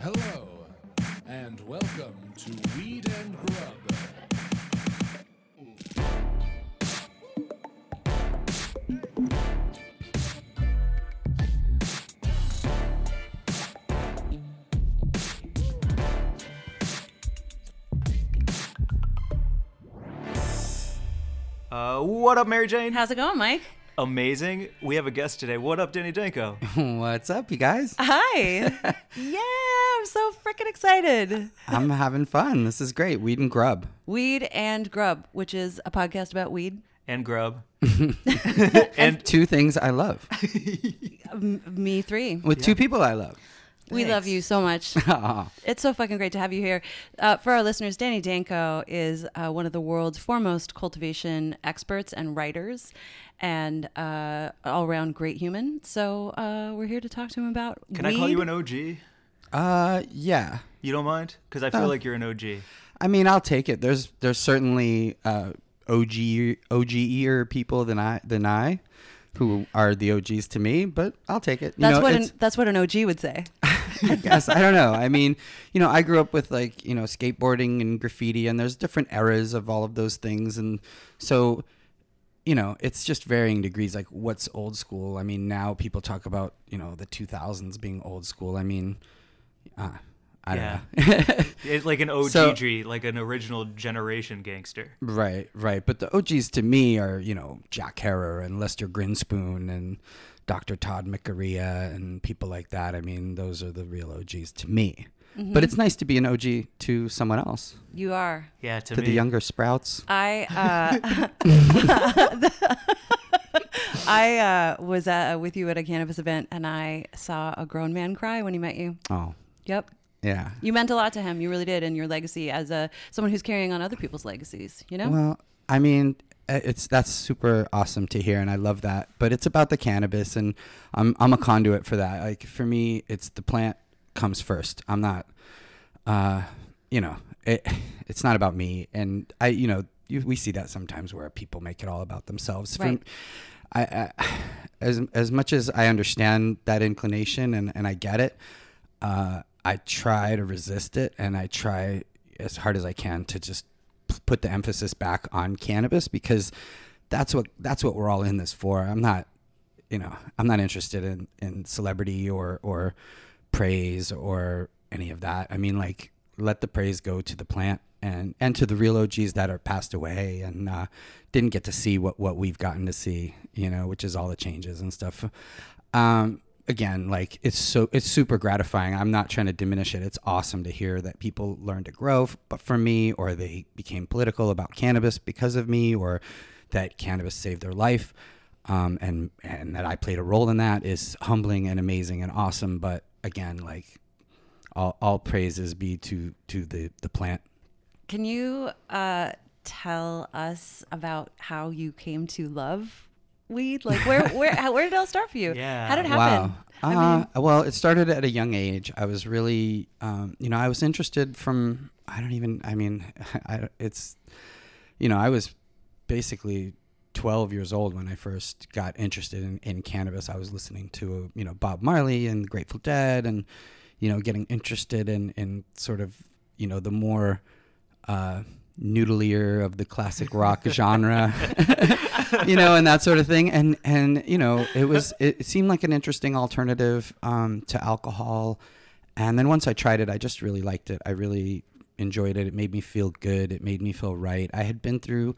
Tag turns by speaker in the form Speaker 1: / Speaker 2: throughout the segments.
Speaker 1: Hello, and welcome to Weed and Grub.
Speaker 2: Uh, what up, Mary Jane?
Speaker 3: How's it going, Mike?
Speaker 2: Amazing. We have a guest today. What up, Danny Danko?
Speaker 4: What's up, you guys?
Speaker 3: Hi. yeah, I'm so freaking excited.
Speaker 4: I'm having fun. This is great. Weed and grub.
Speaker 3: Weed and Grub, which is a podcast about weed.
Speaker 2: And Grub.
Speaker 4: And two things I love
Speaker 3: M- me three.
Speaker 4: with two people I love.
Speaker 3: We love you so much.
Speaker 4: Aw.
Speaker 3: It's so fucking great to have you here. Uh, for our listeners, Danny Danko is uh, one of the world's foremost cultivation experts and writers, and uh, all around great human. So uh, we're here to talk to him about.
Speaker 2: Can I call you an OG?
Speaker 4: Uh, yeah.
Speaker 2: You don't mind? Because I feel
Speaker 4: Oh.
Speaker 2: like you're an OG.
Speaker 4: I mean, I'll take it. There's there's certainly uh, OG OGer people than I than I, who are the OGs to me. But I'll take it. You
Speaker 3: That's
Speaker 4: know,
Speaker 3: what an, that's what an OG would say.
Speaker 4: I guess I don't know. I mean, you know, I grew up with like you know skateboarding and graffiti, and there's different eras of all of those things, and so you know, it's just varying degrees. Like, what's old school? I mean, now people talk about you know the 2000s being old school. I mean, uh, I don't know.
Speaker 2: It's like an OG,
Speaker 4: So-
Speaker 2: like an original generation gangster.
Speaker 4: right, right. But the OGs to me are you know Jack Herer and Lester Grinspoon and Dr. Tod Mikuriya and people like that. I mean, those are the real OGs to me. But it's nice to be an OG to someone else.
Speaker 3: You are.
Speaker 2: Yeah, to,
Speaker 4: to
Speaker 2: me.
Speaker 4: the younger sprouts.
Speaker 3: I uh, I uh, was uh, with you at a cannabis event, and I saw a grown man cry when he met you.
Speaker 4: Oh,
Speaker 3: Yep,
Speaker 4: yeah.
Speaker 3: you meant a lot to him. You really did, and your legacy as a someone who's carrying on other people's legacies. You know.
Speaker 4: Well, I mean, it's that's super awesome to hear, and I love that. But it's about the cannabis, and I'm I'm a conduit for that. Like for me, it's the plant comes first. I'm not, uh, you know, it it's not about me, and I, you know, you, we see that sometimes where people make it all about themselves. For-
Speaker 3: Right.
Speaker 4: I, I as as much as I understand that inclination and, and I get it, uh, I try to resist it and I try as hard as I can to just put the emphasis back on cannabis because that's what that's what we're all in this for. I'm not, you know, I'm not interested in in celebrity or or praise or any of that. I mean, like let the praise go to the plant and and to the real OGs that are passed away and uh, didn't get to see what what we've gotten to see. You know, which is all the changes and stuff. Um, again, like it's so it's super gratifying. I'm not trying to diminish it. It's awesome to hear that people learn to grow, but for me, or they became political about cannabis because of me, or that cannabis saved their life. Um, and and that I played a role in that is humbling and amazing and awesome. But again, like all, all praises be to to the the plant.
Speaker 3: Can you uh, tell us about how you came to love weed? Like where where how, where did it all start for you?
Speaker 2: Yeah.
Speaker 3: How did it happen?
Speaker 4: Wow.
Speaker 3: I
Speaker 4: Uh,
Speaker 3: mean,
Speaker 4: well, it started at a young age. I was really, um, you know, I was interested from. I don't even. I mean, I, it's, you know, I was basically 12 years old when I first got interested in, in cannabis. I was listening to, you know, Bob Marley and Grateful Dead, and you know, getting interested in in sort of, you know, the more. Uh, noodlier of the classic rock genre you know and that sort of thing. And and you know it was it seemed like an interesting alternative um, to alcohol. And then once i tried it i just really liked it. I really enjoyed it. It made me feel good. It made me feel right. I had been through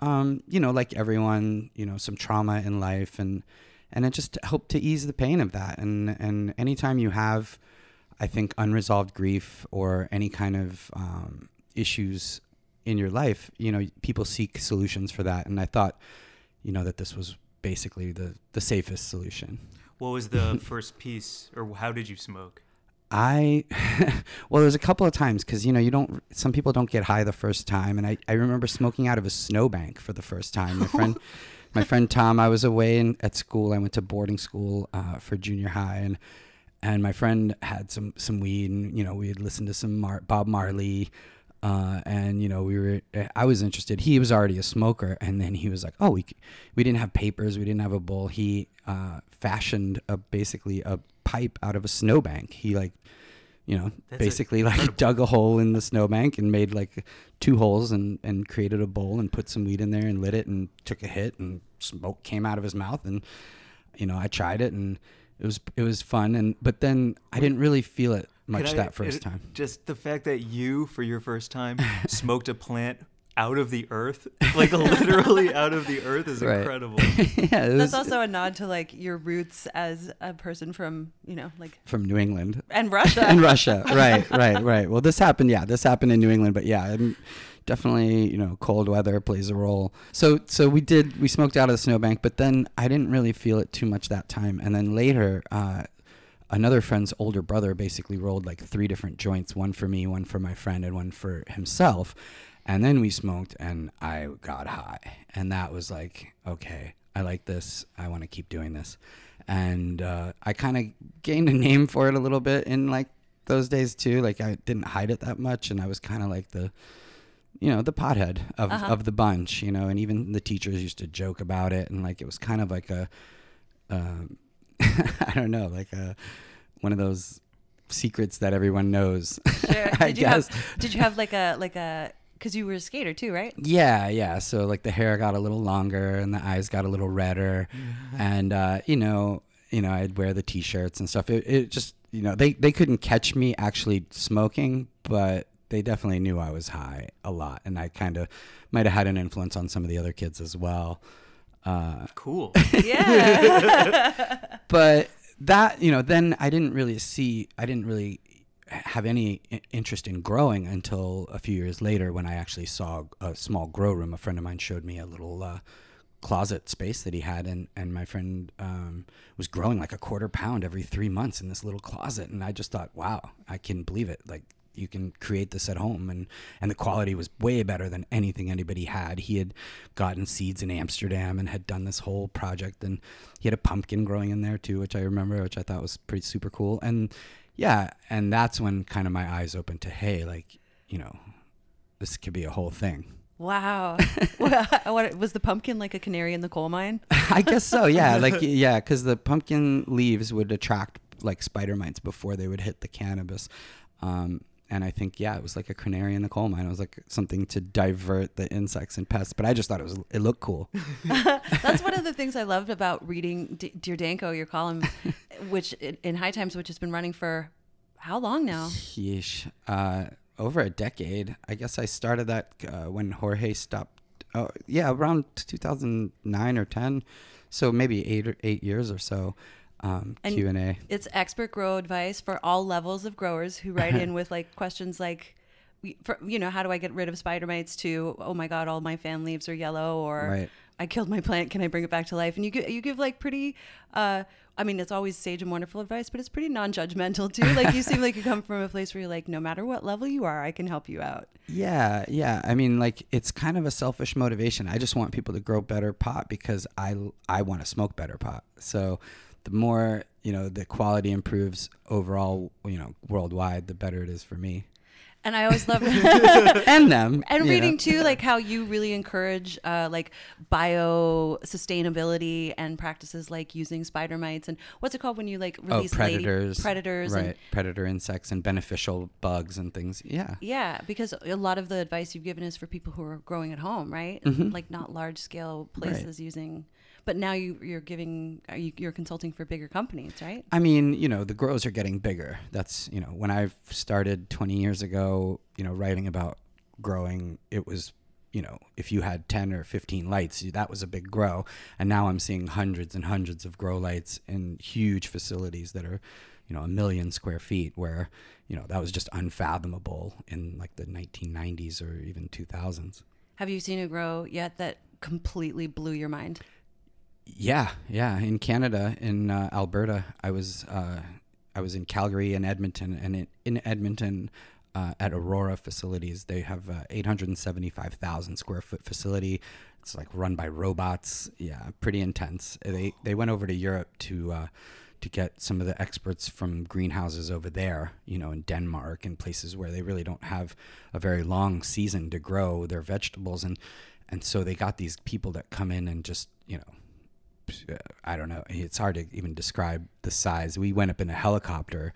Speaker 4: um, you know like everyone you know some trauma in life. And and it just helped to ease the pain of that. And and anytime you have i think unresolved grief or any kind of um, issues in your life, you know, people seek solutions for that. And I thought, you know, that this was basically the, the safest solution.
Speaker 2: What was the first piece, or how did you smoke?
Speaker 4: I, well, there's a couple of times because, you know, you don't, some people don't get high the first time. And I, I remember smoking out of a snowbank for the first time. My friend, my friend Tom, I was away in, at school. I went to boarding school uh, for junior high. And, and my friend had some, some weed and, you know, we had listened to some Mar- Bob Marley, Uh, and you know, we were. I was interested. He was already a smoker, and then he was like, "Oh, we we didn't have papers. We didn't have a bowl." He uh, fashioned a basically a pipe out of a snowbank. He like you know,
Speaker 2: That's
Speaker 4: basically like dug a hole in the snowbank and made like two holes and, and created a bowl and put some weed in there and lit it and took a hit and smoke came out of his mouth and you know I tried it and it was it was fun and but then I didn't really feel it much
Speaker 2: I-
Speaker 4: that first
Speaker 2: it-
Speaker 4: time.
Speaker 2: Just the fact that you, for your first time, smoked a plant out of the earth, like literally out of the earth, is
Speaker 4: Right.
Speaker 2: incredible.
Speaker 4: yeah, was
Speaker 3: That's also a nod to like your roots as a person from, you know, like
Speaker 4: from New England.
Speaker 3: and Russia.
Speaker 4: in Russia. Right, right, right. Well, this happened. Yeah, this happened in New England, but yeah, I'm definitely you know cold weather plays a role. So so we did we smoked out of the snowbank, but then I didn't really feel it too much that time. And then later, uh, another friend's older brother basically rolled like three different joints, one for me, one for my friend, and one for himself. And then we smoked, and I got high, and that was like okay. I like this. I want to keep doing this and uh, I kind of gained a name for it a little bit in like those days too. Like I didn't hide it that much, and I was kind of like the, you know, the pothead of
Speaker 3: Uh-huh.
Speaker 4: of the bunch, you know. And even the teachers used to joke about it, and like it was kind of like a, um, I don't know, like a one of those secrets that everyone knows.
Speaker 3: Sure.
Speaker 4: I
Speaker 3: Did you
Speaker 4: guess.
Speaker 3: have did you have like a like a because you were a skater too, right?
Speaker 4: Yeah, yeah. So like the hair got a little longer and the eyes got a little redder, and uh, you know, you know, I'd wear the t-shirts and stuff. It, it just, you know, they they couldn't catch me actually smoking, but they definitely knew I was high a lot, and I kind of might have had an influence on some of the other kids as well. Uh,
Speaker 2: Cool.
Speaker 3: Yeah.
Speaker 4: but that you know then i didn't really see i didn't really have any interest in growing until a few years later when i actually saw a small grow room a friend of mine showed me a little uh, closet space that he had and, and my friend um, was growing like a quarter pound every three months in this little closet and i just thought wow i can believe it like you can create this at home and and the quality was way better than anything anybody had he had gotten seeds in amsterdam and had done this whole project and he had a pumpkin growing in there too which i remember which i thought was pretty super cool and yeah and that's when kind of my eyes opened to hey like you know this could be a whole thing
Speaker 3: wow. what, what was the pumpkin like a canary in the coal mine?
Speaker 4: I guess so. Yeah, like yeah, because the pumpkin leaves would attract like spider mites before they would hit the cannabis. Um, and I think yeah, it was like a canary in the coal mine. It was like something to divert the insects and pests. But I just thought it was it looked cool.
Speaker 3: That's one of the things I loved about reading D- Dear Danko, your column, which in High Times, which has been running for how long now?
Speaker 4: Yeesh, uh, over a decade. I guess I started that uh, when Jorge stopped. Oh yeah, around 2009 or 10. So maybe eight or eight years or so. Um, Q and A.
Speaker 3: It's expert grow advice for all levels of growers who write in with like questions like, for, you know, how do I get rid of spider mites? To oh my god, all my fan leaves are yellow, or
Speaker 4: Right.
Speaker 3: I killed my plant. Can I bring it back to life? And you give, you give like pretty. Uh, I mean, it's always sage and wonderful advice, but it's pretty non-judgmental too. Like you seem like you come from a place where you're like, no matter what level you are, I can help you out.
Speaker 4: Yeah, yeah. I mean, like it's kind of a selfish motivation. I just want people to grow better pot because I I want to smoke better pot. So the more you know, the quality improves overall. You know, worldwide, the better it is for me
Speaker 3: And I always love
Speaker 4: and them.
Speaker 3: and reading
Speaker 4: know.
Speaker 3: too like how you really encourage uh, like bio sustainability and practices like using spider mites and what's it called when you like
Speaker 4: Oh,
Speaker 3: release lady-
Speaker 4: predators,
Speaker 3: predators
Speaker 4: right?
Speaker 3: and
Speaker 4: Predator insects and beneficial bugs and things. Yeah,
Speaker 3: yeah because a lot of the advice you've given is for people who are growing at home right
Speaker 4: Mm-hmm.
Speaker 3: like not large scale places using but now you you're giving are you, you're consulting for bigger companies right
Speaker 4: I mean, you know, the grows are getting bigger. That's, you know, when I started 20 years ago, you know, writing about growing, it was, you know, if you had 10 or 15 lights, that was a big grow. And now I'm seeing hundreds and hundreds of grow lights in huge facilities that are, you know, a million square feet where, you know, that was just unfathomable in like the 1990s or even 2000s.
Speaker 3: have you seen a grow yet that completely blew your mind
Speaker 4: Yeah, yeah. In Canada, in uh, Alberta, I was uh, I was in Calgary and Edmonton, and in, in Edmonton, uh, at Aurora facilities, they have uh, 875,000 square foot facility. It's like run by robots. Yeah, pretty intense. They they went over to Europe to. Uh, to get some of the experts from greenhouses over there, you know, in Denmark and places where they really don't have a very long season to grow their vegetables, and and so they got these people that come in and just you know Uh, I don't know. It's hard to even describe the size. We went up in a helicopter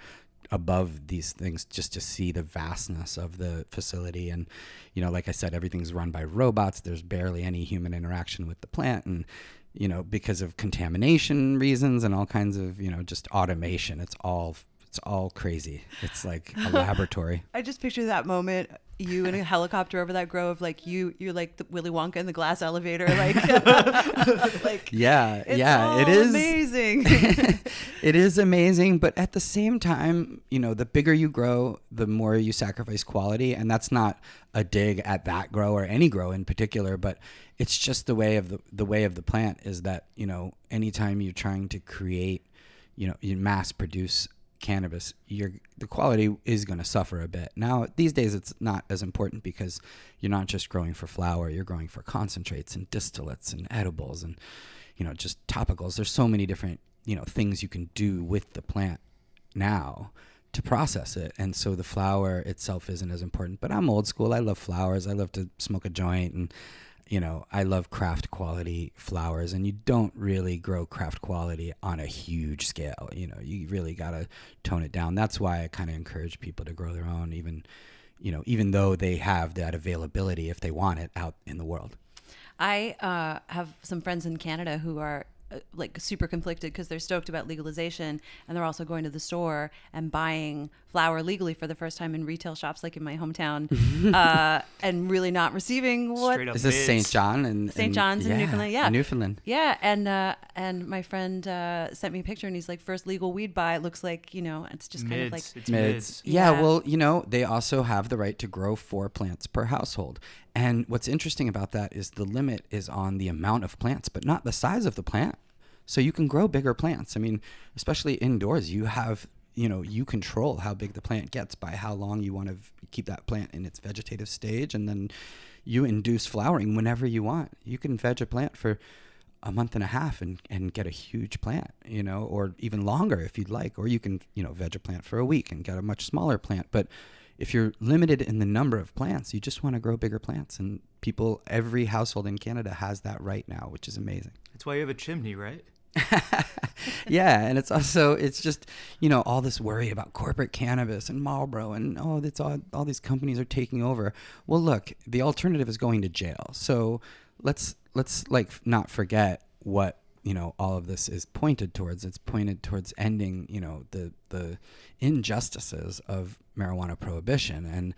Speaker 4: above these things just to see the vastness of the facility and you know like i said everything's run by robots there's barely any human interaction with the plant and you know because of contamination reasons and all kinds of you know just automation it's all it's all crazy it's like a laboratory
Speaker 3: I just picture that moment. You in a helicopter over that grove, like you, you're like the Willy Wonka in the glass elevator, like, like
Speaker 4: yeah yeah it is
Speaker 3: amazing.
Speaker 4: it is amazing, but at the same time, you know, the bigger you grow, the more you sacrifice quality, and that's not a dig at that grow or any grow in particular, but it's just the way of the the way of the plant is that you know, anytime you're trying to create, you know, you mass produce cannabis, your the quality is going to suffer a bit. Now, these days, it's not as important because you're not just growing for flower; you're growing for concentrates and distillates and edibles and you know just topicals. There's so many different you know things you can do with the plant now to process it and so the flower itself isn't as important but i'm old school i love flowers i love to smoke a joint and you know i love craft quality flowers and you don't really grow craft quality on a huge scale you know you really got to tone it down. That's why i kind of encourage people to grow their own even you know even though they have that availability if they want it out in the world.
Speaker 3: I uh, have some friends in Canada who are uh, like super conflicted because they're stoked about legalization and they're also going to the store and buying flour legally for the first time in retail shops like in my hometown uh, and really not receiving what
Speaker 2: Straight up
Speaker 4: is this st john and
Speaker 3: St. John's in Newfoundland, yeah.
Speaker 4: newfoundland
Speaker 3: Yeah, and uh, and my friend uh, sent me a picture, and he's like, first legal weed buy looks like you know, it's just kind of like
Speaker 2: Mids. It's
Speaker 4: mids.
Speaker 2: mids.
Speaker 4: Yeah,
Speaker 3: Yeah.
Speaker 4: well, you know, they also have the right to grow four plants per household. And what's interesting about that is the limit is on the amount of plants, but not the size of the plant. So you can grow bigger plants. I mean, especially indoors, you have, you know, you control how big the plant gets by how long you want to v- keep that plant in its vegetative stage. And then you induce flowering whenever you want. You can veg a plant for a month and a half and, and get a huge plant, you know, or even longer if you'd like. Or you can, you know, veg a plant for a week and get a much smaller plant. But if you're limited in the number of plants, you just want to grow bigger plants. And people, every household in Canada has that right now, which is amazing.
Speaker 2: That's why you have a chimney, right?
Speaker 4: yeah, and it's also it's just you know all this worry about corporate cannabis and Marlboro and oh that's all all these companies are taking over. Well, look, the alternative is going to jail. So let's let's like not forget what you know all of this is pointed towards. It's pointed towards ending you know the the injustices of marijuana prohibition and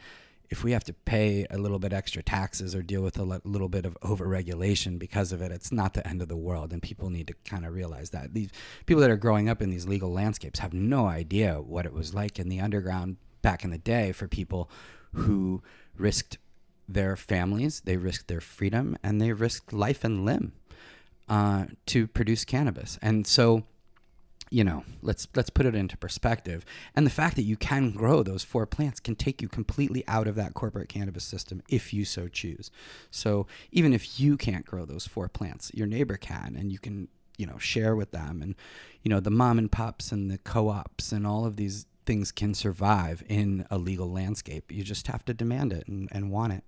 Speaker 4: if we have to pay a little bit extra taxes or deal with a li- little bit of overregulation because of it, it's not the end of the world. And people need to kind of realize that. These people that are growing up in these legal landscapes have no idea what it was like in the underground back in the day for people who risked their families, they risked their freedom, and they risked life and limb uh, to produce cannabis. And so, you know, let's let's put it into perspective. And the fact that you can grow those four plants can take you completely out of that corporate cannabis system if you so choose. So even if you can't grow those four plants, your neighbor can, and you can, you know, share with them. And you know, the mom and pops and the co-ops and all of these things can survive in a legal landscape. You just have to demand it and, and want it.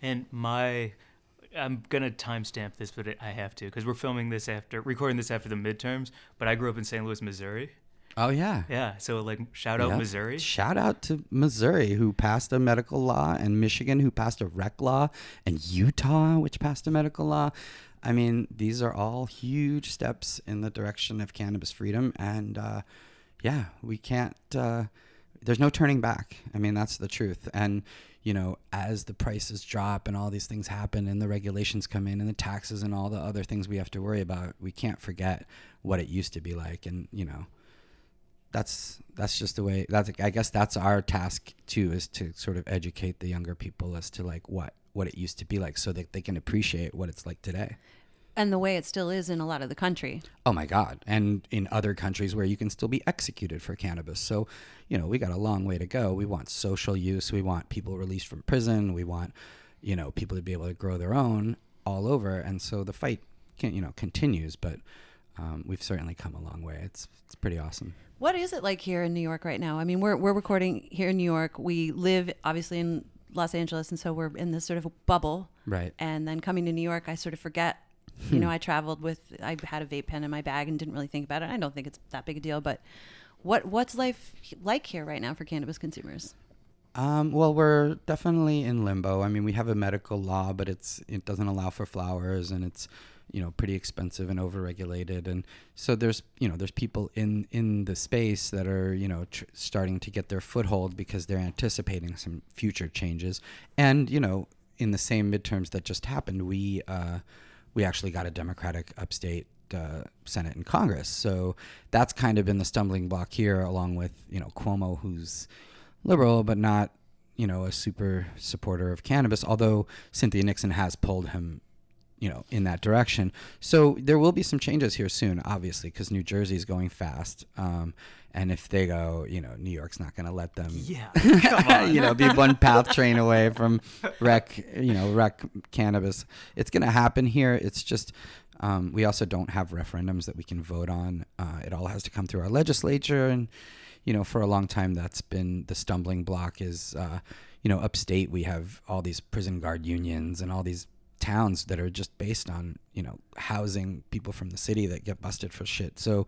Speaker 2: And my, I'm gonna timestamp this, but I have to because we're filming this after, recording this after the midterms. But I grew up in St. Louis, Missouri.
Speaker 4: Oh yeah.
Speaker 2: Yeah, so like shout out
Speaker 4: Yep.
Speaker 2: Missouri.
Speaker 4: Shout out to Missouri, who passed a medical law, and Michigan, who passed a rec law, and Utah, which passed a medical law. I mean, these are all huge steps in the direction of cannabis freedom. And uh, yeah, we can't, uh, there's no turning back. I mean, that's the truth. And, you know, as the prices drop and all these things happen and the regulations come in and the taxes and all the other things we have to worry about, we can't forget what it used to be like. And, you know, that's that's just the way that's i guess that's our task too is to sort of educate the younger people as to like what what it used to be like so that they can appreciate what it's like today
Speaker 3: and the way it still is in a lot of the country.
Speaker 4: oh my god and in other countries where you can still be executed for cannabis so you know we got a long way to go we want social use we want people released from prison we want you know people to be able to grow their own all over and so the fight can you know continues but um, we've certainly come a long way it's it's pretty awesome
Speaker 3: What is it like here in New York right now? I mean, we're we're recording here in New York. We live obviously in Los Angeles, and so we're in this sort of bubble.
Speaker 4: right
Speaker 3: And then coming to New York, I sort of forget. You know, I traveled with I had a vape pen in my bag and didn't really think about it. I don't think it's that big a deal, but What what's life like here right now for cannabis consumers?
Speaker 4: Um, well, we're definitely in limbo. I mean, we have a medical law, but it's it doesn't allow for flowers, and it's you know pretty expensive and overregulated, and so there's you know there's people in in the space that are you know tr- starting to get their foothold because they're anticipating some future changes, and you know in the same midterms that just happened, we uh, we actually got a Democratic upstate uh, Senate and Congress. So that's kind of been the stumbling block here, along with you know Cuomo, who's liberal but not you know a super supporter of cannabis. Although Cynthia Nixon has pulled him, you know, in that direction. So there will be some changes here soon, obviously, because New Jersey is going fast. Um, and if they go, you know, New York's not going to let them,
Speaker 2: Yeah.
Speaker 4: You know, be one path train away from rec, you know, rec cannabis. It's going to happen here. It's just um, we also don't have referendums that we can vote on. Uh, it all has to come through our legislature, and you know, for a long time, that's been the stumbling block. Is uh, you know, upstate we have all these prison guard unions and all these towns that are just based on you know housing people from the city that get busted for shit. So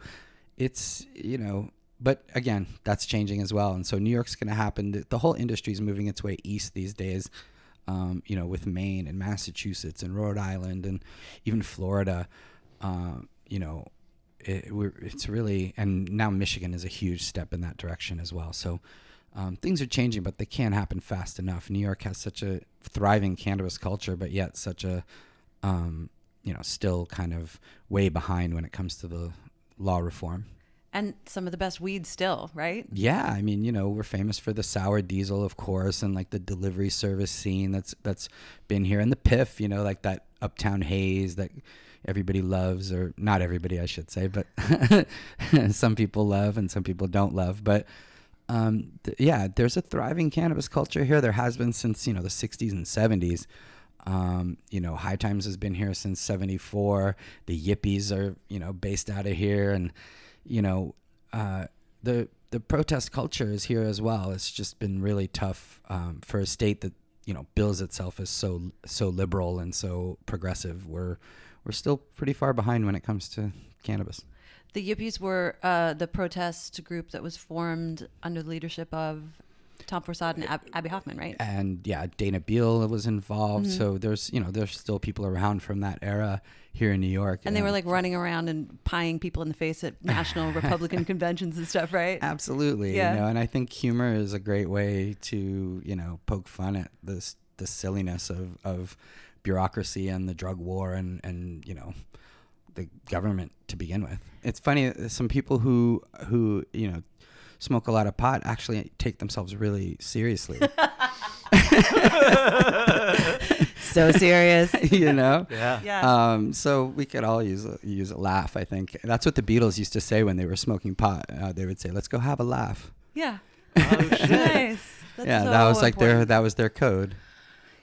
Speaker 4: it's you know but again that's changing as well. And so new york's going to happen. The, whole industry is moving its way east these days um, you know with maine and massachusetts and rhode island and even florida. Um, you know it, it's really and now michigan is a huge step in that direction as well. So um, things are changing but they can't happen fast enough. New york has such a thriving cannabis culture but yet such a um, you know still kind of way behind when it comes to the law reform
Speaker 3: And some of the best weed still, right?
Speaker 4: yeah, I mean, you know, we're famous for the sour diesel, of course, and like the delivery service scene that's that's been here, and the piff, you know, like that uptown haze that everybody loves, or not everybody, I should say, but some people love and some people don't love. But um, th- yeah, there's a thriving cannabis culture here. There has been since you know the '60s and '70s. Um, you know, High Times has been here since '74. The Yippies are you know based out of here, and you know uh, the the protest culture is here as well. It's just been really tough um, for a state that you know bills itself as so so liberal and so progressive. We're we're still pretty far behind when it comes to cannabis.
Speaker 3: The Yippies were uh, the protest group that was formed under the leadership of Tom Forcade and Ab- Abbie Hoffman, right?
Speaker 4: and yeah, Dana Beal was involved.
Speaker 3: Mm-hmm.
Speaker 4: So there's you know there's still people around from that era here in New York,
Speaker 3: And they were like running around and pieing people in the face at national Republican conventions and stuff, right?
Speaker 4: absolutely,
Speaker 3: Yeah.
Speaker 4: you know. And I think humor is a great way to you know poke fun at this the silliness of of bureaucracy and the drug war and and you know the government to begin with. It's funny some people who who you know smoke a lot of pot actually take themselves really seriously.
Speaker 3: So serious.
Speaker 4: you know.
Speaker 2: Yeah.
Speaker 3: Yeah.
Speaker 4: Um, so we could all use a, use a laugh. I think that's what the Beatles used to say when they were smoking pot. Uh, they would say, "Let's go have a laugh."
Speaker 3: yeah.
Speaker 2: Oh, shit.
Speaker 3: Nice. That's
Speaker 4: yeah,
Speaker 3: so
Speaker 4: that was like their that was their code,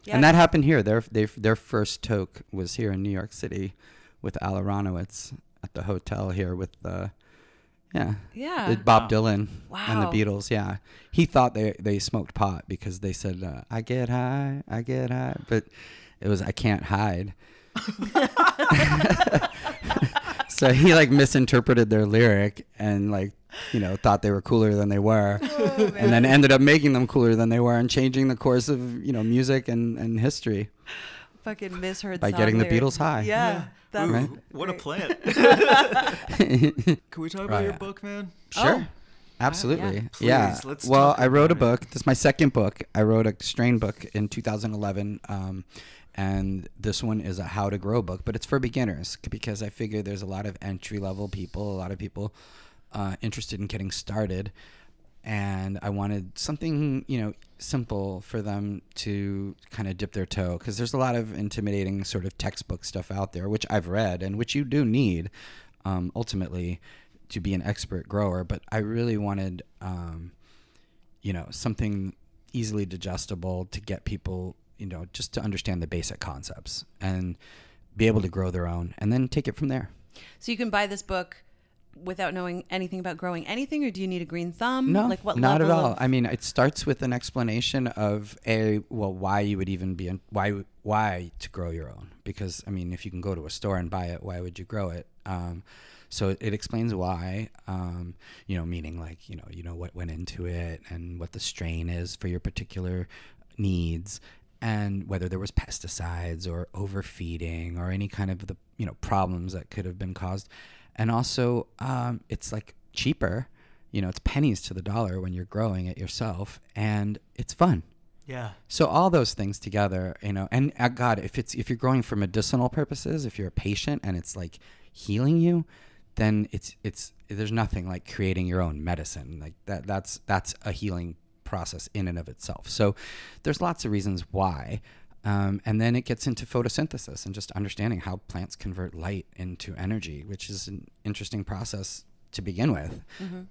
Speaker 3: Yeah.
Speaker 4: and that happened here. Their they, their first toke was here in New York City with Al Aronowitz at the hotel here with uh, yeah.
Speaker 3: Yeah.
Speaker 4: with Bob
Speaker 2: Wow.
Speaker 4: Dylan and the Beatles, yeah. He thought they they smoked pot because they said, uh, "I get high, I get high," but it was "I can't hide." so he like misinterpreted their lyric and like you know thought they were cooler than they were,
Speaker 3: Oh,
Speaker 4: and then ended up making them cooler than they were and changing the course of you know music and and history.
Speaker 3: Fucking misheard
Speaker 4: By
Speaker 3: song
Speaker 4: getting the. Beatles high.
Speaker 3: Yeah. That's
Speaker 4: Right.
Speaker 2: What a plan. Can we talk about
Speaker 4: Right.
Speaker 2: your book, man?
Speaker 4: Sure.
Speaker 3: Oh.
Speaker 4: Absolutely.
Speaker 2: Please,
Speaker 4: yeah.
Speaker 2: let's
Speaker 4: well, I wrote a
Speaker 2: about it.
Speaker 4: book. This is my second book. I wrote a strain book in 2011. Um, and this one is a how to grow book, but it's for beginners because I figure there's a lot of entry level people, a lot of people uh, interested in getting started. And I wanted something, you know, simple for them to kind of dip their toe because there's a lot of intimidating sort of textbook stuff out there, which I've read and which you do need um, ultimately to be an expert grower. But I really wanted, um, you know, something easily digestible to get people, you know, just to understand the basic concepts and be able to grow their own and then take it from there.
Speaker 3: So you can buy this book without knowing anything about growing anything, or do you need a green thumb?
Speaker 4: No,
Speaker 3: like what
Speaker 4: not at all.
Speaker 3: of-
Speaker 4: I mean, it starts with an explanation of a well, why you would even be in, why why to grow your own. Because I mean, if you can go to a store and buy it, why would you grow it? Um, So it, it explains why, um, you know, meaning like, you know, you know what went into it and what the strain is for your particular needs and whether there was pesticides or overfeeding or any kind of the, you know, problems that could have been caused. And also, um, it's like cheaper, you know, it's pennies to the dollar when you're growing it yourself and it's fun.
Speaker 2: Yeah.
Speaker 4: So all those things together, you know, and uh, God, if it's if you're growing for medicinal purposes, if you're a patient and it's like healing you, then it's it's there's nothing like creating your own medicine like that. That's that's a healing process in and of itself. So there's lots of reasons why. Um, and then it gets into photosynthesis and just understanding how plants convert light into energy, which is an interesting process to begin with.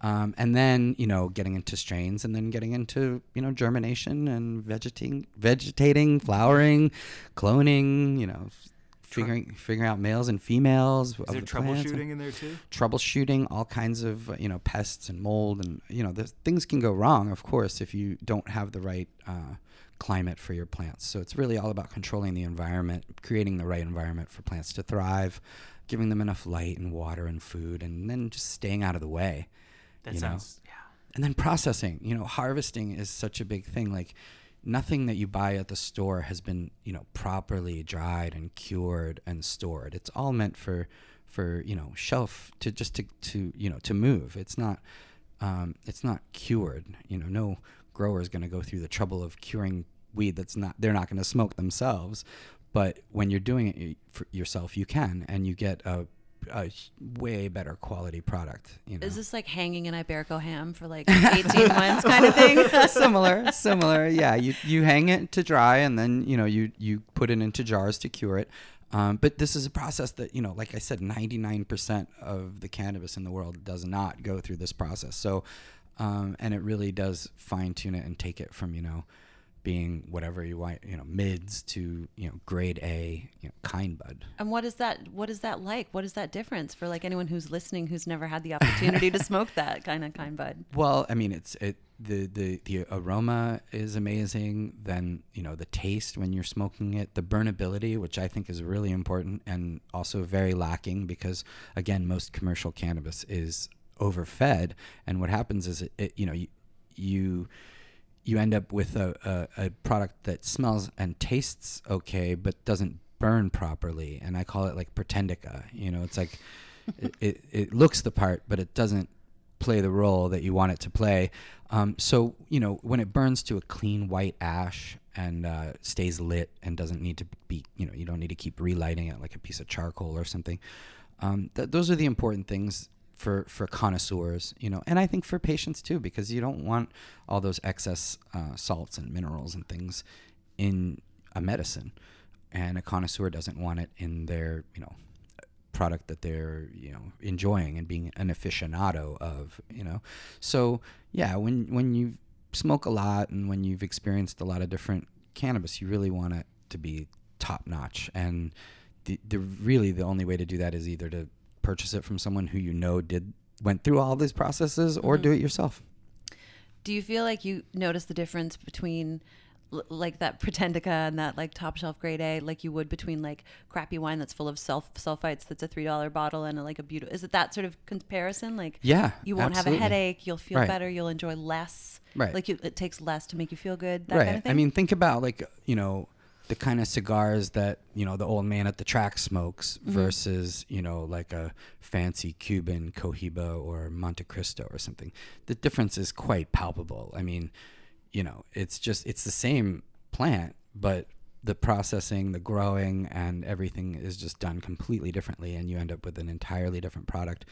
Speaker 4: Um, and then, you know, getting into strains and then getting into, you know, germination and vegetating, vegetating, flowering, cloning, you know, figuring, figuring out males and females.
Speaker 2: Is
Speaker 4: of
Speaker 2: there
Speaker 4: the
Speaker 2: troubleshooting in there too?
Speaker 4: troubleshooting all kinds of uh, you know pests and mold and you know things can go wrong of course if you don't have the right uh, climate for your plants so it's really all about controlling the environment creating the right environment for plants to thrive giving them enough light and water and food and then just staying out of the way
Speaker 2: That
Speaker 4: you know?
Speaker 2: sounds. Yeah.
Speaker 4: and then processing you know harvesting is such a big thing like nothing that you buy at the store has been you know properly dried and cured and stored it's all meant for for you know shelf to just to, to you know to move it's not um, it's not cured you know no grower is going to go through the trouble of curing weed that's not they're not going to smoke themselves but when you're doing it for yourself you can and you get a, a way better quality product you know
Speaker 3: Is this like hanging an Iberico ham for like 18 months kind of thing?
Speaker 4: similar, similar. Yeah, you you hang it to dry, and then you know you you put it into jars to cure it. Um, but this is a process that you know, like I said, ninety nine percent of the cannabis in the world does not go through this process. So, um, and it really does fine tune it and take it from you know being whatever you want, you know, mids to you know grade A, you know, kind bud.
Speaker 3: And what is that? What is that like? What is that difference for like anyone who's listening who's never had the opportunity to smoke that kind of kind bud?
Speaker 4: Well, I mean, it's it the the the aroma is amazing. Then you know the taste when you're smoking it, the burnability, which I think is really important and also very lacking because again, most commercial cannabis is overfed, and what happens is it, it you know you, you you end up with a, a, a product that smells and tastes okay but doesn't burn properly and i call it like pretendica you know? It's like it, it, it looks the part but it doesn't play the role that you want it to play. Um, so you know when it burns to a clean white ash and uh, stays lit and doesn't need to be you know you don't need to keep relighting it like a piece of charcoal or something um, th- those are the important things for for connoisseurs, you know, and I think for patients too, because you don't want all those excess uh, salts and minerals and things in a medicine, and a connoisseur doesn't want it in their you know product that they're you know enjoying and being an aficionado of, you know. So yeah, when when you smoke a lot and when you've experienced a lot of different cannabis, you really want it to be top notch and the, the really the only way to do that is either to purchase it from someone who you know did went through all these processes or mm-hmm. do it yourself.
Speaker 3: Do you feel like you notice the difference between l- like that Pretendica and that like top shelf grade A, like you would between like crappy wine that's full of self sulfites that's a three dollar bottle and a, like a beautiful? Is it that sort of comparison? Like
Speaker 4: Yeah,
Speaker 3: you won't
Speaker 4: absolutely.
Speaker 3: have a headache, you'll feel
Speaker 4: Right.
Speaker 3: better, you'll enjoy less.
Speaker 4: Right.
Speaker 3: Like you, it takes less to make you feel good. That
Speaker 4: right.
Speaker 3: kind of thing.
Speaker 4: I mean, think about like you know the kind of cigars that you know the old man at the track smokes
Speaker 3: Mm-hmm.
Speaker 4: versus you know like a fancy Cuban Cohiba or Montecristo or something. The difference is quite palpable. I mean, you know, it's just it's the same plant, but the processing, the growing, and everything is just done completely differently, and you end up with an entirely different product.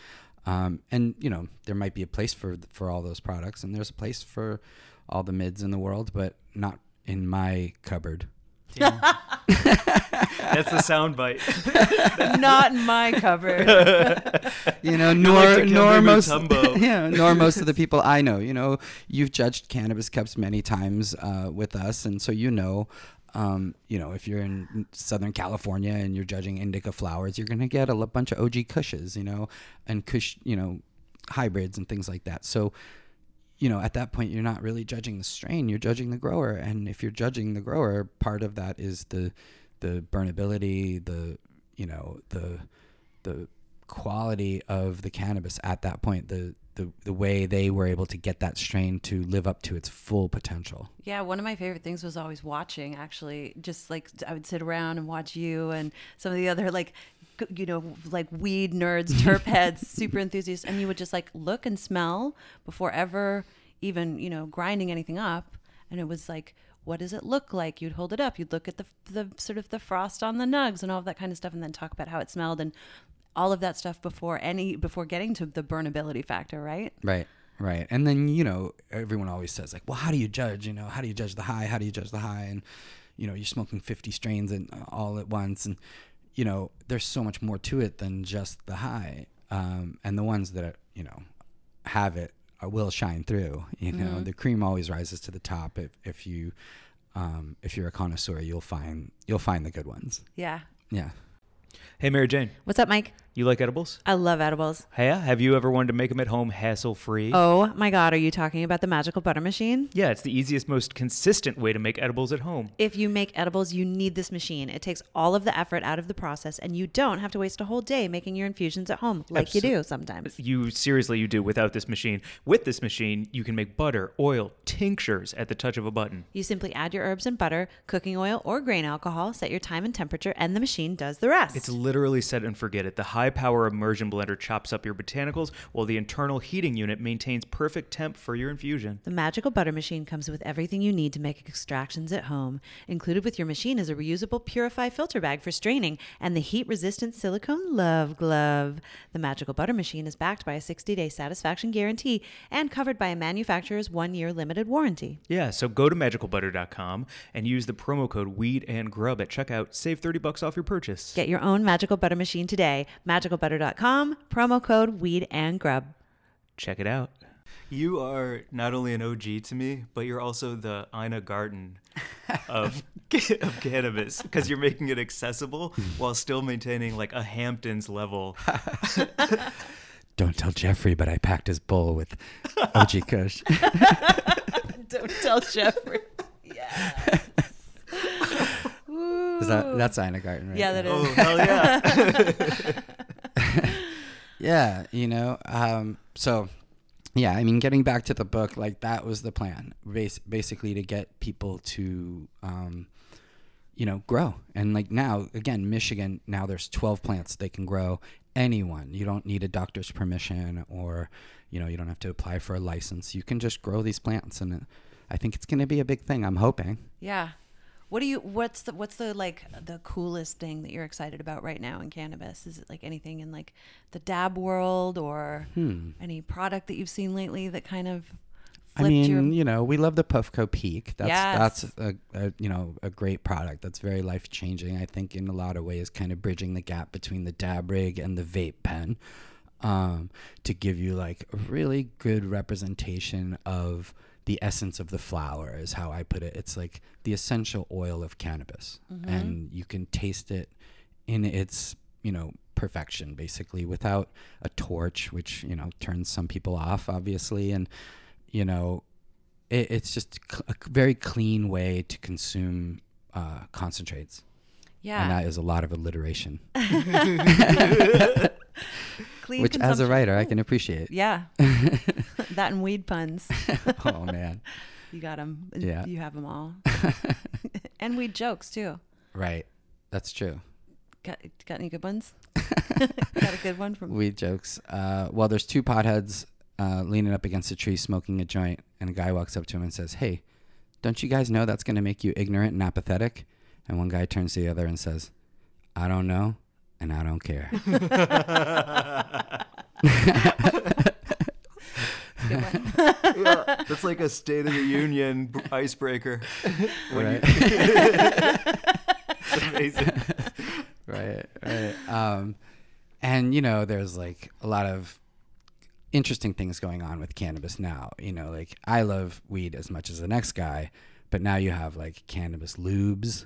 Speaker 4: Um, and you know, there might be a place for for all those products, and there's a place for all the mids in the world, but not in my cupboard.
Speaker 2: Damn. That's the sound bite.
Speaker 3: not in my cupboard.
Speaker 4: You know, nor
Speaker 2: Dikembe
Speaker 4: nor most yeah, nor most of the people I know. You know, you've judged cannabis cups many times uh, with us, and so you know. Um, you know, if you're in Southern California and you're judging indica flowers, you're gonna get a bunch of OG Kushes, you know, and Kush, you know, hybrids and things like that. So, you know, at that point, you're not really judging the strain; you're judging the grower. And if you're judging the grower, part of that is the the burnability, the you know, the the quality of the cannabis at that point, the the the way they were able to get that strain to live up to its full potential.
Speaker 3: Yeah, one of my favorite things was always watching. Actually, just like I would sit around and watch you and some of the other like, you know, like weed nerds, terp heads, super enthusiasts, and you would just like look and smell before ever even you know grinding anything up, and it was like. What does it look like? You'd hold it up. You'd look at the the sort of the frost on the nugs and all of that kind of stuff, and then talk about how it smelled and all of that stuff before any before getting to the burnability factor, right?
Speaker 4: Right. Right. And then, you know, everyone always says like, well, how do you judge, you know, how do you judge the high? How do you judge the high? And, you know, you're smoking 50 strains and uh, all at once. And, you know, there's so much more to it than just the high. Um, and the ones that, you know, have it uh, will shine through, you know, the cream always rises to the top. If, if you, um, if you're a connoisseur, you'll find, you'll find the good ones.
Speaker 3: Yeah.
Speaker 4: Yeah.
Speaker 2: Hey, Mary Jane,
Speaker 5: What's up, Mike?
Speaker 2: You like edibles?
Speaker 5: I love edibles.
Speaker 2: Hey, have you ever wanted to make them at home hassle free?
Speaker 5: Oh my God, are you talking about the magical butter machine?
Speaker 2: Yeah, it's the easiest, most consistent way to make edibles at home.
Speaker 5: If you make edibles, you need this machine. It takes all of the effort out of the process, and you don't have to waste a whole day making your infusions at home like you do sometimes.
Speaker 2: You seriously, you do without this machine. With this machine, you can make butter, oil, tinctures at the touch of a button.
Speaker 5: You simply add your herbs and butter, cooking oil, or grain alcohol, set your time and temperature, and the machine does the rest.
Speaker 2: It's literally set and forget it. The high power immersion blender chops up your botanicals, while the internal heating unit maintains perfect temp for your infusion.
Speaker 5: The magical butter machine comes with everything you need to make extractions at home. Included with your machine is a reusable Purify filter bag for straining and the heat resistant silicone love glove. The magical butter machine is backed by a 60 day satisfaction guarantee and covered by a manufacturer's one year limited warranty.
Speaker 2: Yeah, so go to magicalbutter.com and use the promo code weed and grub at checkout. Save 30 bucks off your purchase.
Speaker 5: Get your own magical butter machine today. Magicalbutter.com, promo code weed and grub.
Speaker 2: Check it out. You are not only an OG to me, but you're also the Ina Garten of, of cannabis because you're making it accessible while still maintaining like a Hamptons level.
Speaker 4: Don't tell Jeffrey, but I packed his bowl with OG Kush.
Speaker 3: Don't tell Jeffrey. yeah.
Speaker 4: That, that's Ina Garten, right?
Speaker 3: Yeah, that oh, is.
Speaker 2: Oh, hell yeah.
Speaker 4: Yeah, you know. Um, so, yeah, I mean, getting back to the book, like that was the plan, bas- basically to get people to, um, you know, grow. And like now, again, Michigan, now there's 12 plants they can grow. Anyone, you don't need a doctor's permission, or you know, you don't have to apply for a license. You can just grow these plants, and it, I think it's going to be a big thing. I'm hoping.
Speaker 3: Yeah. What do you what's the what's the like the coolest thing that you're excited about right now in cannabis? Is it like anything in like the dab world or
Speaker 4: Hmm.
Speaker 3: any product that you've seen lately that kind of
Speaker 4: I mean,
Speaker 3: your
Speaker 4: you know, we love the Puffco Peak. That's
Speaker 3: Yes.
Speaker 4: that's a, a you know a great product. That's very life changing. I think in a lot of ways, kind of bridging the gap between the dab rig and the vape pen, um, to give you like a really good representation of the essence of the flower. Is how I put it. It's like the essential oil of cannabis, and you can taste it in its you know perfection basically without a torch which you know turns some people off obviously. And you know it, it's just a very clean way to consume uh, concentrates.
Speaker 3: Yeah.
Speaker 4: And that is a lot of alliteration which as a writer i can appreciate
Speaker 3: Yeah. that and weed puns.
Speaker 4: oh man
Speaker 3: You got them.
Speaker 4: Yeah.
Speaker 3: You have them all. and weed jokes too.
Speaker 4: right that's true
Speaker 3: Got got any good ones? got a good one from
Speaker 4: weed jokes uh, well there's two potheads uh, leaning up against a tree smoking a joint and a guy walks up to him and says hey don't you guys know that's going to make you ignorant and apathetic and one guy turns to the other and says i don't know and i don't care
Speaker 3: good
Speaker 2: yeah, that's like a State of the Union b- icebreaker. When you-
Speaker 4: Right.
Speaker 2: it's amazing.
Speaker 4: right right um and you know there's like a lot of interesting things going on with cannabis now you know like i love weed as much as the next guy but now you have like cannabis lubes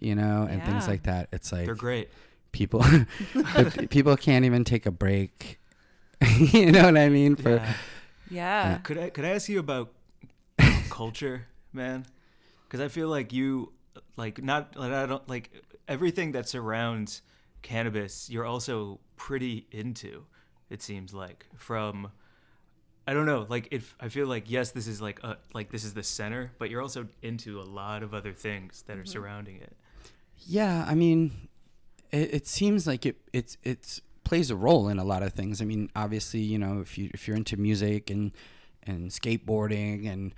Speaker 4: you know and things like that it's like
Speaker 2: They're great.
Speaker 4: People the people can't even take a break you know what i mean for
Speaker 2: Yeah.
Speaker 3: Yeah.
Speaker 2: Could I could I ask you about culture, man? Because I feel like you like not like I don't like everything that surrounds cannabis. You're also pretty into. It seems like from I don't know, like if I feel like yes, this is like a, like this is the center, but you're also into a lot of other things that are mm-hmm. surrounding it.
Speaker 4: Yeah, I mean, it, it seems like it it's it's plays a role in a lot of things. I mean, obviously, you know, if you if you're into music and and skateboarding and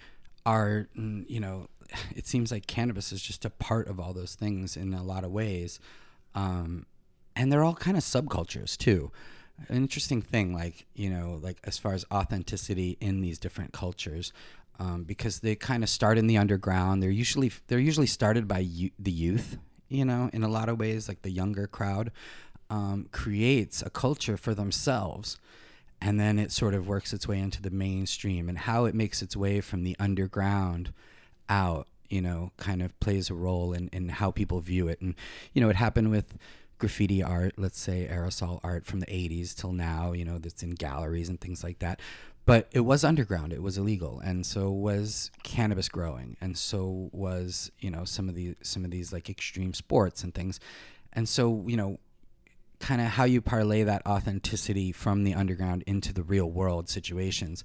Speaker 4: art, and you know, it seems like cannabis is just a part of all those things in a lot of ways. Um, and they're all kind of subcultures too. An interesting thing, like you know, like as far as authenticity in these different cultures, um, because they kind of start in the underground. They're usually they're usually started by you, the youth, you know, in a lot of ways, like the younger crowd um, creates a culture for themselves, and then it sort of works its way into the mainstream. And how it makes its way from the underground out, you know, kind of plays a role in, in how people view it. And you know, it happened with graffiti art, let's say aerosol art from the 80s till now, you know, that's in galleries and things like that. But it was underground, it was illegal, and so was cannabis growing, and so was you know some of the some of these like extreme sports and things, and so you know kind of how you parlay that authenticity from the underground into the real world situations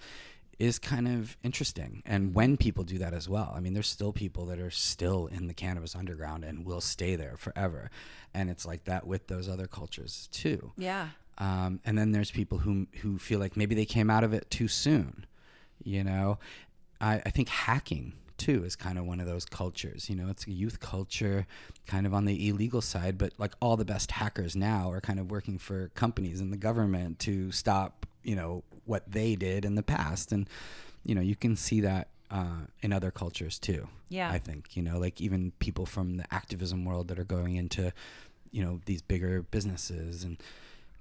Speaker 4: is kind of interesting. And when people do that as well, I mean, there's still people that are still in the cannabis underground and will stay there forever. And it's like that with those other cultures too.
Speaker 3: Yeah.
Speaker 4: Um, and then there's people who who feel like maybe they came out of it too soon. You know, I, I think hacking too is kind of one of those cultures. You know, it's a youth culture, kind of on the illegal side, but like all the best hackers now are kind of working for companies and the government to stop, you know, what they did in the past, and you know, you can see that uh, in other cultures too.
Speaker 3: Yeah.
Speaker 4: I think you know, like even people from the activism world that are going into, you know, these bigger businesses and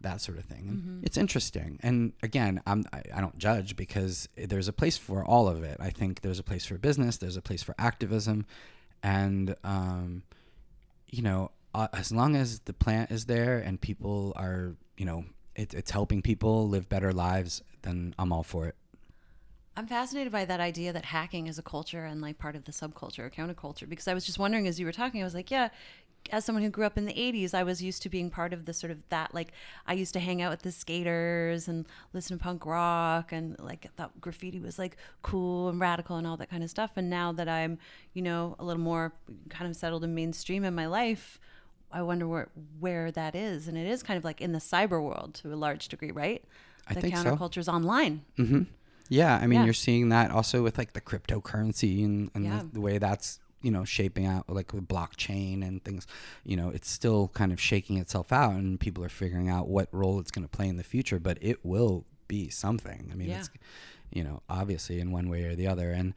Speaker 4: that sort of thing. And
Speaker 3: Mm-hmm.
Speaker 4: It's interesting. And again, I'm I, I don't judge because there's a place for all of it. I think there's a place for business, there's a place for activism, and um, you know, uh, as long as the plant is there and people are, you know, it, it's helping people live better lives, then I'm all for it.
Speaker 3: I'm fascinated by that idea that hacking is a culture and like part of the subculture or counterculture because I was just wondering as you were talking, I was like, yeah, as someone who grew up in the 80s, I was used to being part of the sort of that, like, I used to hang out with the skaters and listen to punk rock and like I thought graffiti was like cool and radical and all that kind of stuff. And now that I'm, you know, a little more kind of settled and mainstream in my life, I wonder where where that is. And it is kind of like in the cyber world to a large degree, right?
Speaker 4: I
Speaker 3: the
Speaker 4: think so.
Speaker 3: counterculture's online.
Speaker 4: hmm Yeah, I mean,
Speaker 3: Yeah.
Speaker 4: you're seeing that also with like the cryptocurrency and, and
Speaker 3: Yeah.
Speaker 4: the, the way that's you know shaping out, like with blockchain and things. You know, it's still kind of shaking itself out, and people are figuring out what role it's going to play in the future. But it will be something. I mean,
Speaker 3: Yeah.
Speaker 4: it's you know obviously in one way or the other, and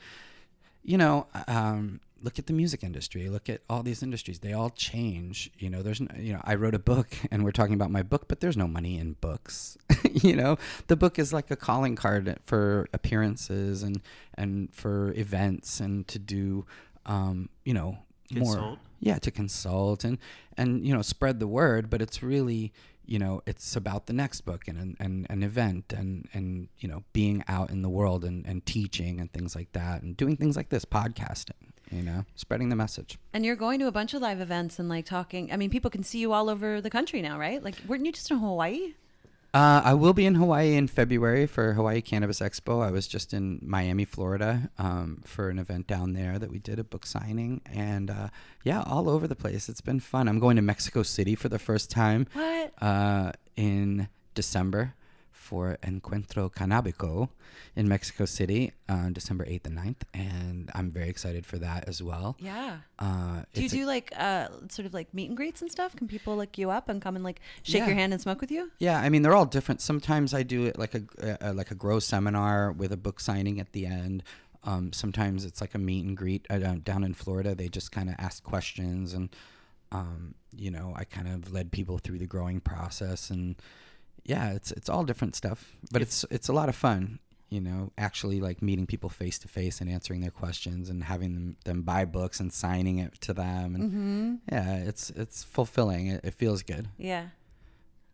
Speaker 4: you know. Um, Look at the music industry. Look at all these industries. They all change. You know, there's, no, you know, I wrote a book and we're talking about my book, but there's no money in books. you know, the book is like a calling card for appearances and and for events and to do, um, you know, more.
Speaker 2: Consult.
Speaker 4: Yeah, to consult and and you know spread the word. But it's really you know it's about the next book and an, and an event and and you know being out in the world and and teaching and things like that and doing things like this podcasting. You know, spreading the message.
Speaker 3: And you're going to a bunch of live events and like talking. I mean, people can see you all over the country now, right? Like, weren't you just in Hawaii?
Speaker 4: Uh, I will be in Hawaii in February for Hawaii Cannabis Expo. I was just in Miami, Florida, um, for an event down there that we did a book signing, and uh, yeah, all over the place. It's been fun. I'm going to Mexico City for the first time
Speaker 3: What?
Speaker 4: uh, in December for Encuentro Cannabico in Mexico City on December 8th and 9th, and I'm very excited for that as well.
Speaker 3: Yeah.
Speaker 4: Uh,
Speaker 3: Do you
Speaker 4: it's a-
Speaker 3: do like uh sort of like meet and greets and stuff? Can people look you up and come and like shake
Speaker 4: Yeah.
Speaker 3: your hand and smoke with you?
Speaker 4: Yeah, I mean they're all different. Sometimes I do it like a uh, like a grow seminar with a book signing at the end. Um, sometimes it's like a meet and greet uh, down- down in Florida. They just kind of ask questions, and um, you know, I kind of led people through the growing process, and yeah, it's it's all different stuff, but it's it's a lot of fun. You know, actually like meeting people face to face and answering their questions and having them, them buy books and signing it to them, and
Speaker 3: Mm-hmm.
Speaker 4: yeah, it's it's fulfilling. It, it feels good.
Speaker 3: Yeah.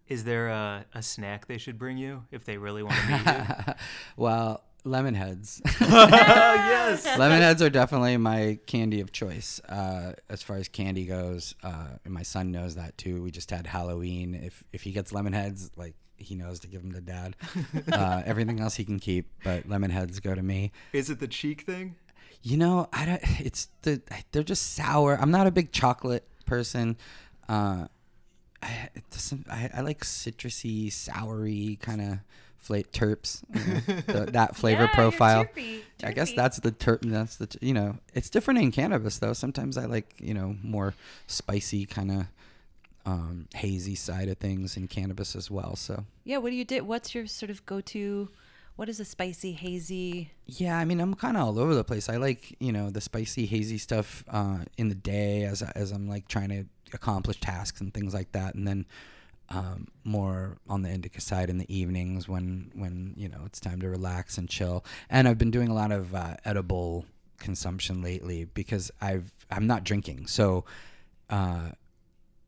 Speaker 2: Is there a, a snack they should bring you if they really want to meet you?
Speaker 4: well, lemon heads.
Speaker 2: oh yes.
Speaker 4: lemon heads are definitely my candy of choice uh, as far as candy goes. Uh, and my son knows that too. We just had Halloween. If if he gets lemon heads, like he knows to give them to dad. Uh, everything else he can keep, but lemon heads go to me.
Speaker 2: Is it the cheek thing?
Speaker 4: You know, I don't. It's the they're just sour. I'm not a big chocolate person. Uh, I, it doesn't, I, I like citrusy, soury kind of fla- terps. You know, the, that flavor
Speaker 5: Yeah, you're
Speaker 4: profile. I guess that's the terp. That's the you know. It's different in cannabis though. Sometimes I like you know more spicy kind of um, hazy side of things in cannabis as well. So
Speaker 3: Yeah, what do you do? What's your sort of go-to? What is a spicy, hazy?
Speaker 4: Yeah, I mean, I'm kind of all over the place. I like, you know, the spicy, hazy stuff uh, in the day as as I'm like trying to accomplish tasks and things like that, and then um, more on the indica side in the evenings when when you know it's time to relax and chill. And I've been doing a lot of uh, edible consumption lately because I've I'm not drinking, so. Uh,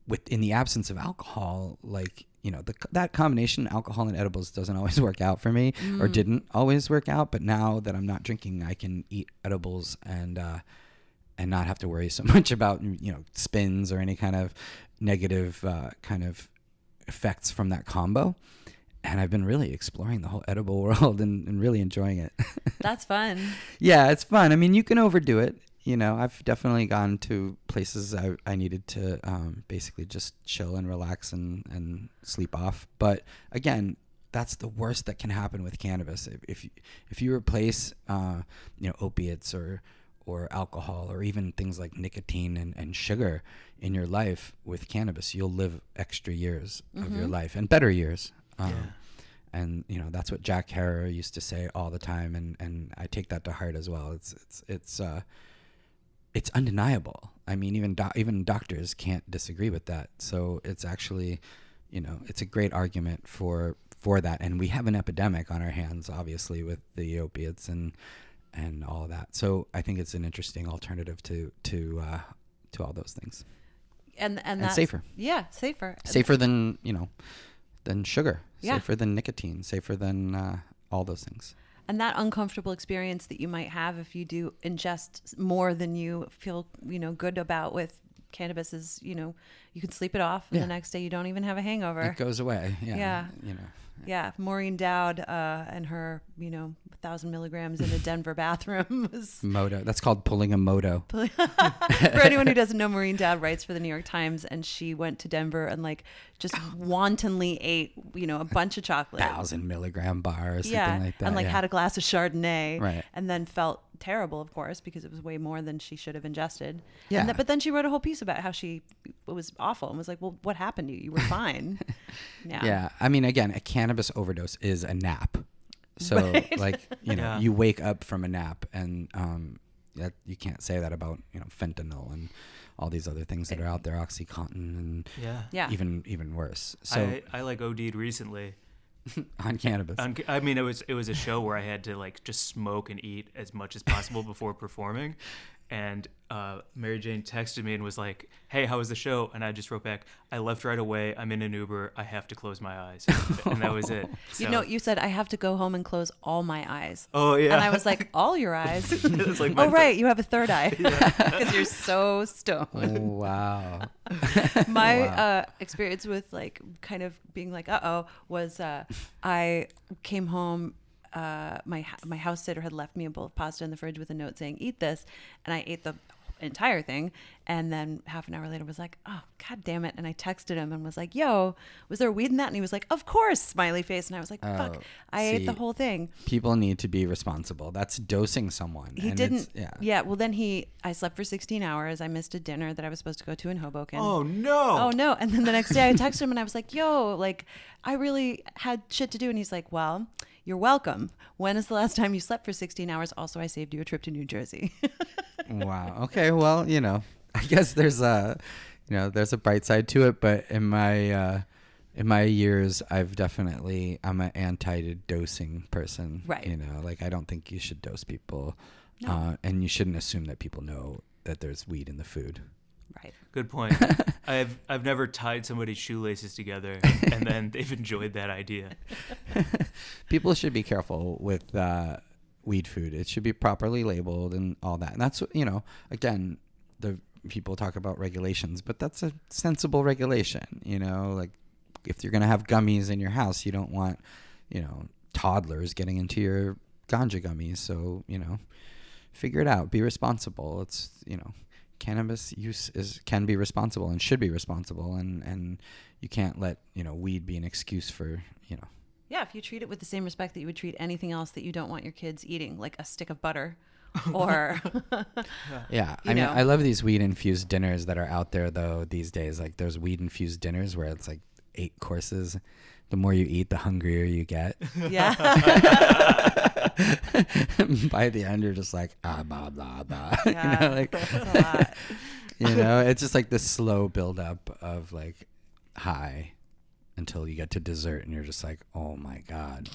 Speaker 4: with in the absence of alcohol, like you know, the, that combination alcohol and edibles doesn't always work out for me, or didn't always work out. But now that I'm not drinking, I can eat edibles and uh, and not have to worry so much about you know spins or any kind of negative uh, kind of effects from that combo. And I've been really exploring the whole edible world and, and really enjoying it.
Speaker 3: That's fun.
Speaker 4: yeah, it's fun. I mean, you can overdo it. You know, I've definitely gone to places I, I needed to um, basically just chill and relax and, and sleep off. But again, that's the worst that can happen with cannabis. If if you, if you replace uh, you know opiates or or alcohol or even things like nicotine and, and sugar in your life with cannabis, you'll live extra years of your life and better years. Um, and you know that's what Jack Herer used to say all the time, and, and I take that to heart as well. It's it's it's uh, it's undeniable. I mean, even doc- even doctors can't disagree with that. So it's actually, you know, it's a great argument for for that. And we have an epidemic on our hands, obviously, with the opiates and and all of that. So I think it's an interesting alternative to to uh, to all those things.
Speaker 3: And and,
Speaker 4: And safer.
Speaker 3: Yeah, safer.
Speaker 4: Safer than you know, than sugar.
Speaker 3: Yeah.
Speaker 4: Safer than nicotine. Safer than uh, all those things.
Speaker 3: And that uncomfortable experience that you might have if you do ingest more than you feel, you know, good about with cannabis is, you know, you can sleep it off and
Speaker 4: Yeah.
Speaker 3: the next day you don't even have a hangover.
Speaker 4: It goes away. Yeah.
Speaker 3: Yeah.
Speaker 4: You know.
Speaker 3: Yeah, Maureen Dowd uh, and her, you know, thousand milligrams in a Denver bathroom was.
Speaker 4: Moto. That's called pulling a moto.
Speaker 3: for anyone who doesn't know, Maureen Dowd writes for the New York Times, and she went to Denver and like just wantonly ate, you know, a bunch of chocolate.
Speaker 4: Thousand milligram bar or something
Speaker 3: yeah,
Speaker 4: like that.
Speaker 3: and like
Speaker 4: yeah.
Speaker 3: had a glass of Chardonnay,
Speaker 4: Right.
Speaker 3: And then felt terrible, of course, because it was way more than she should have ingested.
Speaker 4: Yeah.
Speaker 3: And th- but then she wrote a whole piece about how she it was awful and was like, "Well, what happened to you? You were fine." yeah.
Speaker 4: Yeah. I mean, again, a cannabis overdose is a nap. So, like, you know,
Speaker 2: Yeah.
Speaker 4: you wake up from a nap, and um, that you can't say that about you know fentanyl and all these other things that are out there, OxyContin, and
Speaker 2: Yeah.
Speaker 3: Yeah.
Speaker 4: even even worse. So
Speaker 2: I, I like OD'd recently.
Speaker 4: on cannabis,
Speaker 2: On, I mean, it was it was a show where I had to like just smoke and eat as much as possible before performing, and uh, Mary Jane texted me and was like, "Hey, how was the show?" And I just wrote back, "I left right away. I'm in an Uber. I have to close my eyes," and that was it.
Speaker 3: You know, you said I have to go home and close all my eyes.
Speaker 2: Oh yeah.
Speaker 3: And I was like, all your eyes.
Speaker 2: It's like
Speaker 3: oh right, you have a third eye because you're so stoned.
Speaker 4: oh, wow,
Speaker 3: my
Speaker 4: Wow.
Speaker 3: uh, experience with like kind of being like uh oh was uh, I came home. Uh, my my house sitter had left me a bowl of pasta in the fridge with a note saying eat this, and I ate the entire thing. And then half an hour later was like, oh god damn it! And I texted him and was like, yo, was there weed in that? And he was like, of course, smiley face. And I was like, fuck,
Speaker 4: Oh,
Speaker 3: I ate the whole thing.
Speaker 4: people need to be responsible. That's dosing someone.
Speaker 3: He
Speaker 4: and
Speaker 3: didn't.
Speaker 4: Yeah.
Speaker 3: Yeah. Well, then he. I slept for 16 hours. I missed a dinner that I was supposed to go to in Hoboken.
Speaker 2: oh no.
Speaker 3: Oh no! And then the next day I texted him and I was like, "Yo, like, I really had shit to do." And he's like, "Well, you're welcome. When is the last time you slept for 16 hours? Also, I saved you a trip to New Jersey."
Speaker 4: wow. Okay. Well, you know, I guess there's a, you know, there's a bright side to it. But in my, uh, in my years, I've definitely, I'm an anti-dosing person.
Speaker 3: Right.
Speaker 4: You know, like I don't think you should dose people, uh, and you shouldn't assume that people know that there's weed in the food.
Speaker 3: Right.
Speaker 2: Good point. I've I've never tied somebody's shoelaces together and then they've enjoyed that idea.
Speaker 4: people should be careful with uh, weed food. It should be properly labeled and all that. And that's you know, again, the people talk about regulations, but that's a sensible regulation. You know, like if you're gonna have gummies in your house, you don't want you know toddlers getting into your ganja gummies. So you know, figure it out. Be responsible. It's you know, cannabis use is can be responsible and should be responsible, and and you can't let you know weed be an excuse for you know
Speaker 3: Yeah, if you treat it with the same respect that you would treat anything else that you don't want your kids eating, like a stick of butter or
Speaker 4: Yeah, I mean,
Speaker 3: know.
Speaker 4: I love these weed infused dinners that are out there though these days. Like there's weed infused dinners where it's like eight courses. The more you eat, the hungrier you get.
Speaker 3: yeah.
Speaker 4: By the end, you're just like ah blah blah blah.
Speaker 3: Yeah,
Speaker 4: you know, like
Speaker 3: that's a lot.
Speaker 4: you know, it's just like this slow build up of like high until you get to dessert and you're just like, oh my god,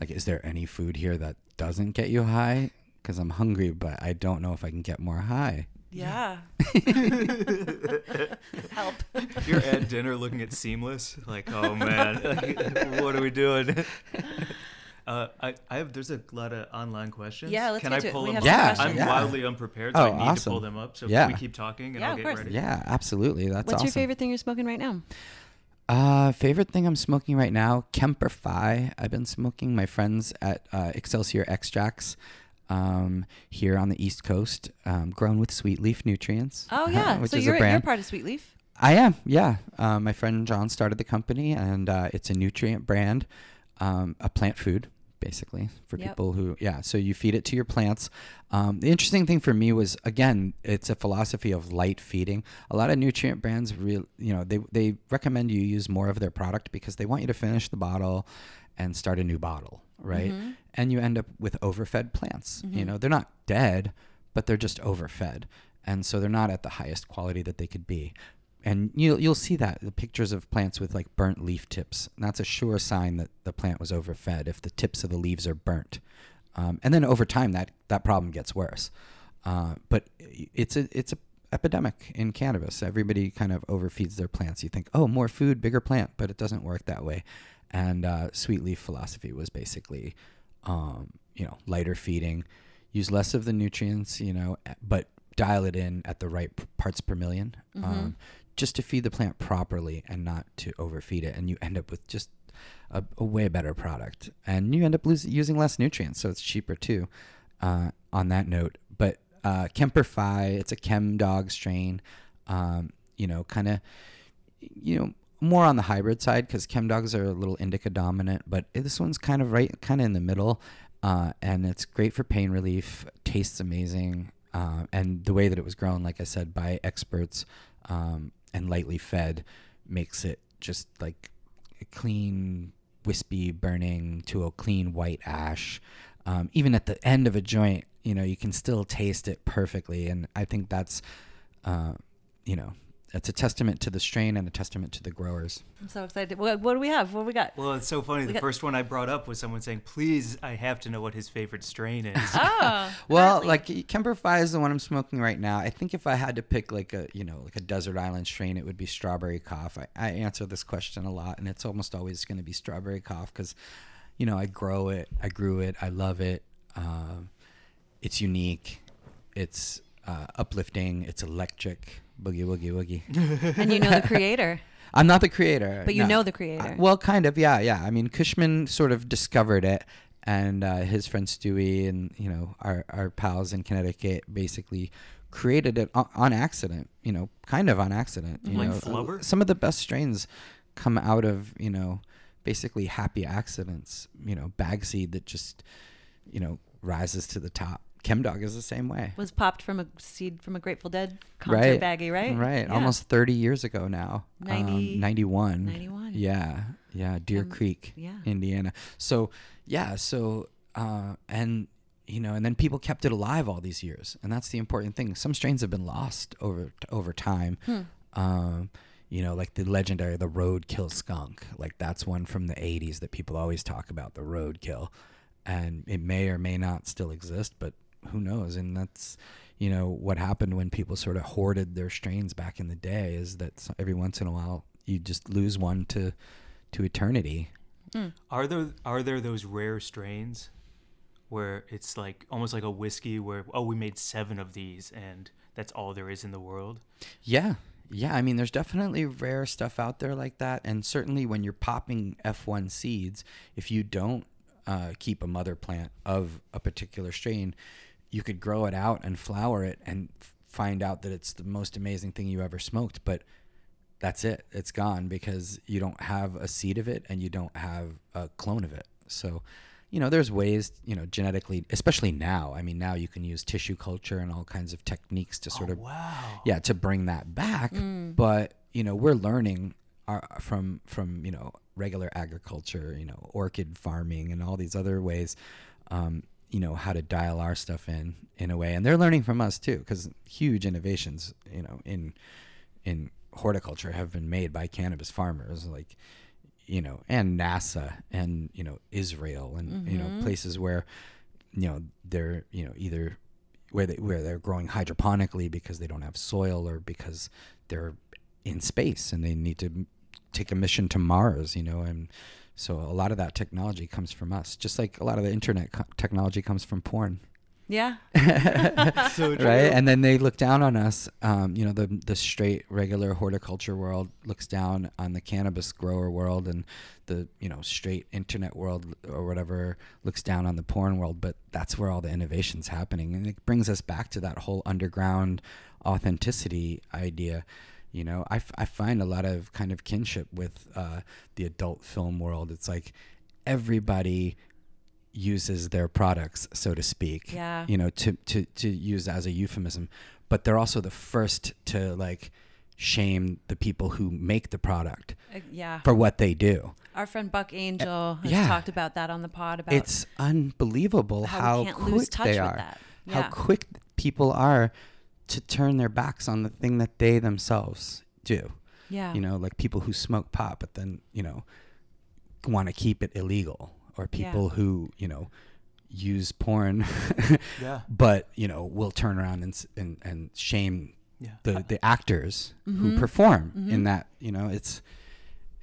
Speaker 4: like is there any food here that doesn't get you high? Because I'm hungry, but I don't know if I can get more high.
Speaker 3: Yeah. Help.
Speaker 2: You're at dinner looking at Seamless, like, oh man, like, what are we doing? Uh, I, I have. There's a lot of online questions.
Speaker 3: Yeah, let's
Speaker 2: Can
Speaker 3: get
Speaker 2: I
Speaker 3: to it.
Speaker 2: pull
Speaker 3: We
Speaker 2: them?
Speaker 3: have
Speaker 2: up?
Speaker 4: some Yeah,
Speaker 2: I'm
Speaker 4: questions.
Speaker 2: wildly unprepared, so
Speaker 4: Oh,
Speaker 2: I need to
Speaker 4: awesome.
Speaker 2: pull them up. So
Speaker 4: Yeah.
Speaker 2: we keep talking, and
Speaker 3: Yeah,
Speaker 2: I'll
Speaker 3: of
Speaker 2: get
Speaker 3: course.
Speaker 2: ready.
Speaker 4: Yeah, absolutely. That's
Speaker 3: What's your favorite thing you're smoking right now?
Speaker 4: Uh, favorite thing I'm smoking right now, Kemper Fi. I've been smoking my friends at uh, Excelsior Extracts um, here on the East Coast, um, grown with sweet leaf nutrients.
Speaker 3: Oh yeah.
Speaker 4: which
Speaker 3: so you're
Speaker 4: a
Speaker 3: you're part of Sweet Leaf.
Speaker 4: I am, yeah. Uh, my friend John started the company, and uh, it's a nutrient brand, um, a plant food, basically, for
Speaker 3: Yep.
Speaker 4: people who, yeah. So you feed it to your plants. Um, the interesting thing for me was, again, it's a philosophy of light feeding. A lot of nutrient brands, real, you know, they they recommend you use more of their product because they want you to finish the bottle and start a new bottle, right? And you end up with overfed plants. You know, they're not dead, but they're just overfed, and so they're not at the highest quality that they could be and you'll you'll see that the pictures of plants with like burnt leaf tips. And that's a sure sign that the plant was overfed if the tips of the leaves are burnt. Um, and then over time, that that problem gets worse. Uh, but it's a it's a epidemic in cannabis. Everybody kind of overfeeds their plants. You think, oh, more food, bigger plant, but it doesn't work that way. And uh, sweet leaf philosophy was basically, um, you know, lighter feeding, use less of the nutrients, you know, but dial it in at the right parts per 1000000 um, just to feed the plant properly and not to overfeed it. And you end up with just a, a way better product. And you end up losing, using less nutrients, so it's cheaper too. Uh, on that note, but uh, Kemper Phi, it's a Chem Dog strain. Um, you know, kind of, you know, more on the hybrid side because Chem Dogs are a little indica dominant, but this one's kind of right, kind of in the middle. Uh, and it's great for pain relief. Tastes amazing. Uh, and the way that it was grown, like I said, by experts um, and lightly fed, makes it just like a clean, wispy burning to a clean white ash. Um, even at the end of a joint, you know, you can still taste it perfectly. And I think that's, uh, you know, that's a testament to the strain and a testament to the growers.
Speaker 3: I'm so excited. What, what do we have? What do we got?
Speaker 2: Well, it's so funny. The
Speaker 3: got-
Speaker 2: first one I brought up was someone saying, "Please, I have to know what his favorite strain is."
Speaker 3: oh.
Speaker 4: Well, like Kemper Phi is the one I'm smoking right now. I think if I had to pick like a you know like a desert island strain, it would be strawberry cough. I, I answer this question a lot, and it's almost always going to be strawberry cough because, you know, I grow it, I grew it, I love it. Um, it's unique, it's uh, uplifting, it's electric. Boogie woogie woogie.
Speaker 3: and you know the creator.
Speaker 4: I'm not the creator,
Speaker 3: But you
Speaker 4: no.
Speaker 3: know the creator.
Speaker 4: I- well, kind of, yeah, yeah. I mean, Kushman sort of discovered it, and uh, his friend Stewie and you know our our pals in Connecticut basically created it on, on accident. You know, kind of on accident. You
Speaker 2: Like
Speaker 4: know,
Speaker 2: flubber?
Speaker 4: some of the best strains come out of you know basically happy accidents. You know, bag seed that just you know rises to the top. Chemdog is the same way.
Speaker 3: Was popped from a seed from a Grateful Dead concert
Speaker 4: Right.
Speaker 3: baggie, right?
Speaker 4: Right.
Speaker 3: Yeah.
Speaker 4: Almost 30 years ago now.
Speaker 3: 90
Speaker 4: um, 91.
Speaker 3: 91.
Speaker 4: Yeah. Yeah. Deer
Speaker 3: Um,
Speaker 4: Creek,
Speaker 3: yeah.
Speaker 4: Indiana. So, yeah. So, uh, and, you know, and then people kept it alive all these years. And that's the important thing. Some strains have been lost over, over time.
Speaker 3: Hmm.
Speaker 4: Um, you know, like the legendary, the roadkill skunk. Like that's one from the 80s that people always talk about, the roadkill. And it may or may not still exist, but who knows? And that's, you know, what happened when people sort of hoarded their strains back in the day is that every once in a while you just lose one to, to eternity.
Speaker 2: Are there are there those rare strains where it's like almost like a whiskey where oh we made seven of these and that's all there is in the world.
Speaker 4: Yeah. Yeah, I mean, there's definitely rare stuff out there like that, and certainly when you're popping F1 seeds, if you don't uh, keep a mother plant of a particular strain, you could grow it out and flower it and f- find out that it's the most amazing thing you ever smoked, but that's it. It's gone because you don't have a seed of it and you don't have a clone of it. So, you know, there's ways, you know, genetically, especially now. I mean, now you can use tissue culture and all kinds of techniques to sort of,
Speaker 2: Wow.
Speaker 4: yeah, to bring that back. But you know, we're learning our, from from you know regular agriculture, you know, orchid farming and all these other ways. Um, you know how to dial our stuff in in a way, and they're learning from us too, because huge innovations, you know, in in horticulture have been made by cannabis farmers, like you know, and NASA and you know Israel and you know mm-hmm. places where you know they're you know either where they where they're growing hydroponically because they don't have soil or because they're in space and they need to take a mission to Mars, you know, and so a lot of that technology comes from us, just like a lot of the internet co- technology comes from porn
Speaker 3: Yeah.
Speaker 2: So
Speaker 4: right? And then they look down on us. Um, you know, the the straight regular horticulture world looks down on the cannabis grower world, and the you know straight internet world or whatever looks down on the porn world. But that's where all the innovations happening, and it brings us back to that whole underground authenticity idea. You know, I, f- I find a lot of kind of kinship with uh, the adult film world. It's like everybody uses their products, so to speak.
Speaker 3: Yeah.
Speaker 4: You know, to, to, to use as a euphemism. But they're also the first to like shame the people who make the product
Speaker 3: Uh, yeah.
Speaker 4: for what they do.
Speaker 3: Our friend Buck Angel has
Speaker 4: yeah.
Speaker 3: talked about that on the pod about
Speaker 4: It's unbelievable
Speaker 3: how,
Speaker 4: how, quick
Speaker 3: lose touch
Speaker 4: they
Speaker 3: with
Speaker 4: are.
Speaker 3: that.
Speaker 4: How quick people are to turn their backs on the thing that they themselves do.
Speaker 3: yeah.
Speaker 4: You know, like people who smoke pot, but then, you know, want to keep it illegal, or
Speaker 3: Yeah.
Speaker 4: people who, you know, use porn,
Speaker 2: Yeah.
Speaker 4: but, you know, will turn around and, and, and shame
Speaker 2: Yeah.
Speaker 4: the, the actors
Speaker 3: Mm-hmm.
Speaker 4: who perform in that, you know, it's,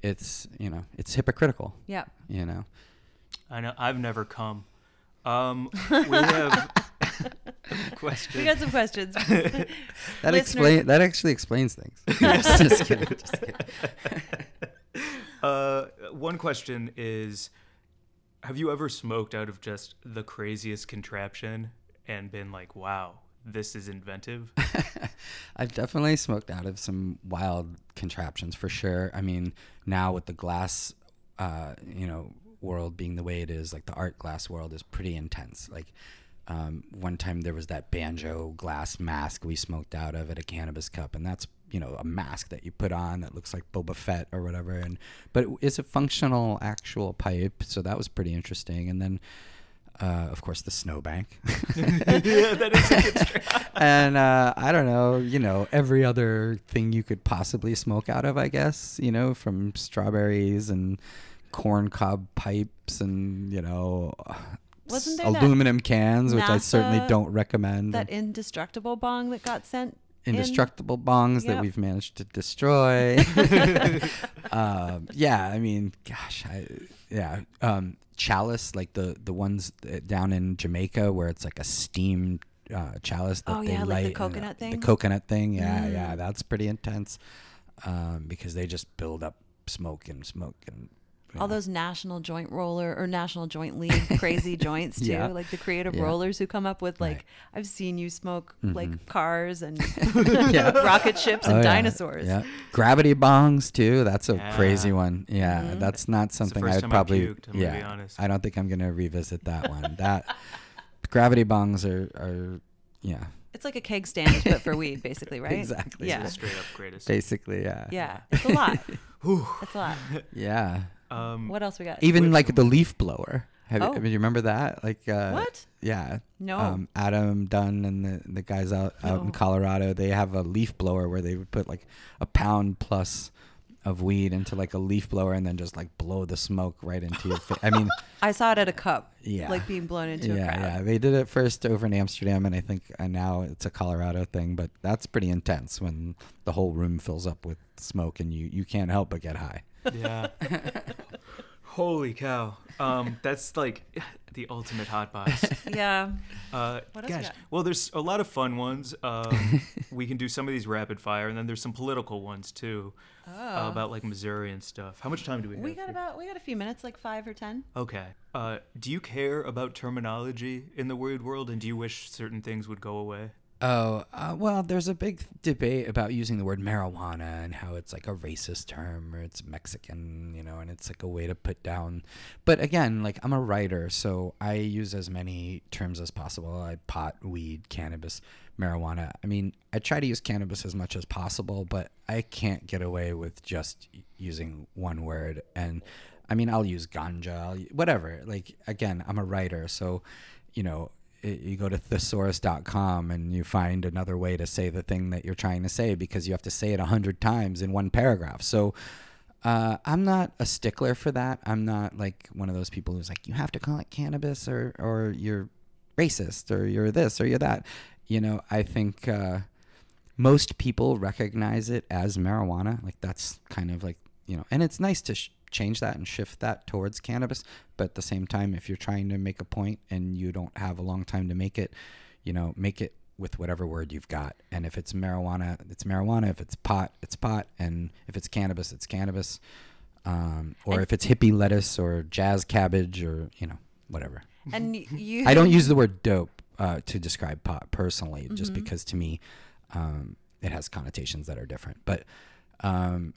Speaker 4: it's, you know, it's hypocritical,
Speaker 3: yeah.
Speaker 4: you know.
Speaker 2: I know I've never come. Um, we have question.
Speaker 3: We got some questions.
Speaker 4: That
Speaker 3: Listener-
Speaker 4: explain that actually explains things. just kidding. Just kidding.
Speaker 2: Uh, one question is, have you ever smoked out of just the craziest contraption and been like, "Wow, this is inventive"?
Speaker 4: I've definitely smoked out of some wild contraptions for sure. I mean, now with the glass, uh, you know, world being the way it is, like the art glass world is pretty intense. Like, um, one time there was that banjo glass mask we smoked out of at a cannabis cup, and that's you know a mask that you put on that looks like Boba Fett or whatever, and but it's a functional actual pipe, so that was pretty interesting. And then, uh, of course, the snowbank.
Speaker 2: yeah, that is a good strat.
Speaker 4: and uh, I don't know, you know, every other thing you could possibly smoke out of, I guess, you know, from strawberries and corn cob pipes and you know,
Speaker 3: Wasn't there that
Speaker 4: aluminum cans, which I certainly don't recommend.
Speaker 3: that indestructible bong that got sent. in?
Speaker 4: Indestructible bongs that we've managed to destroy. um, yeah, I mean, gosh, I, yeah, um, chalice like the the ones down in Jamaica where it's like a steamed uh, chalice that
Speaker 3: Oh,
Speaker 4: they
Speaker 3: yeah, like the
Speaker 4: light and,
Speaker 3: coconut
Speaker 4: The
Speaker 3: thing?
Speaker 4: coconut thing, yeah, yeah,
Speaker 3: Mm.
Speaker 4: that's pretty intense um, because they just build up smoke and smoke and. You
Speaker 3: All those national joint roller or national joint league crazy joints too,
Speaker 4: Yeah.
Speaker 3: like the creative
Speaker 4: Yeah.
Speaker 3: rollers who come up with like
Speaker 4: Right.
Speaker 3: I've seen you smoke
Speaker 4: Mhm.
Speaker 3: like cars and rocket ships
Speaker 4: Oh,
Speaker 3: and
Speaker 4: yeah,
Speaker 3: dinosaurs.
Speaker 4: Yeah, gravity bongs too. That's a crazy one. Yeah,
Speaker 3: Mhm.
Speaker 4: that's not something I would
Speaker 2: time I
Speaker 4: probably.
Speaker 2: puked, I'm gonna
Speaker 4: yeah,
Speaker 2: be honest.
Speaker 4: I don't think I'm gonna revisit that one. that gravity bongs are are yeah,
Speaker 3: It's like a keg stand but for weed, basically, right?
Speaker 4: Exactly.
Speaker 3: Yeah.
Speaker 2: Straight up greatest.
Speaker 4: basically yeah.
Speaker 3: Yeah. It's a lot.
Speaker 2: Whew.
Speaker 3: It's a lot.
Speaker 4: Yeah.
Speaker 2: Um,
Speaker 3: What else we got?
Speaker 4: Even
Speaker 2: Which-
Speaker 4: like the leaf blower. Have
Speaker 3: Oh.
Speaker 4: you, do you remember that? Like uh,
Speaker 3: What?
Speaker 4: Yeah.
Speaker 3: No.
Speaker 4: Um, Adam Dunn and the, the guys out, out in Colorado, they have a leaf blower where they would put like a pound plus of weed into like a leaf blower and then just like blow the smoke right into your face. I mean,
Speaker 3: I saw it at a cup.
Speaker 4: Yeah.
Speaker 3: Like being blown into
Speaker 4: yeah,
Speaker 3: a crowd.
Speaker 4: yeah. They did it first over in Amsterdam, and I think uh, now it's a Colorado thing. But that's pretty intense when the whole room fills up with smoke and you you can't help but get high.
Speaker 2: Yeah. Holy cow. Um, that's like the ultimate hot box.
Speaker 3: Yeah.
Speaker 2: Uh,
Speaker 3: What else we
Speaker 2: gosh.
Speaker 3: got?
Speaker 2: Well, there's a lot of fun ones. Um, we can do some of these rapid fire, and then there's some political ones too, uh, about like Missouri and stuff. How much time do we have?
Speaker 3: We got
Speaker 2: here?
Speaker 3: about we got a few minutes, like five or ten.
Speaker 2: Okay. Uh, do you care about terminology in the weird world, and do you wish certain things would go away?
Speaker 4: Oh, uh, well, there's a big debate about using the word marijuana and how it's like a racist term or it's Mexican, you know, and it's like a way to put down. But again, like I'm a writer, so I use as many terms as possible. I pot, weed, cannabis, marijuana. I mean, I try to use cannabis as much as possible, but I can't get away with just using one word. And I mean, I'll use ganja, I'll, whatever. Like, again, I'm a writer, so, you know, you go to thesaurus.com and you find another way to say the thing that you're trying to say because you have to say it a hundred times in one paragraph. So uh, I'm not a stickler for that. I'm not like one of those people who's like, you have to call it cannabis or, or you're racist or you're this or you're that. You know, I think uh, most people recognize it as marijuana. Like that's kind of like, you know, and it's nice to sh- change that and shift that towards cannabis. But at the same time, if you're trying to make a point and you don't have a long time to make it, you know, make it with whatever word you've got. And if it's marijuana, it's marijuana. If it's pot, it's pot. And if it's cannabis, it's cannabis. Um, or
Speaker 3: And-
Speaker 4: if it's hippie lettuce or jazz cabbage or, you know, whatever.
Speaker 3: And you.
Speaker 4: I don't use the word dope uh, to describe pot personally, just because to me, um, it has connotations that are different. But, um,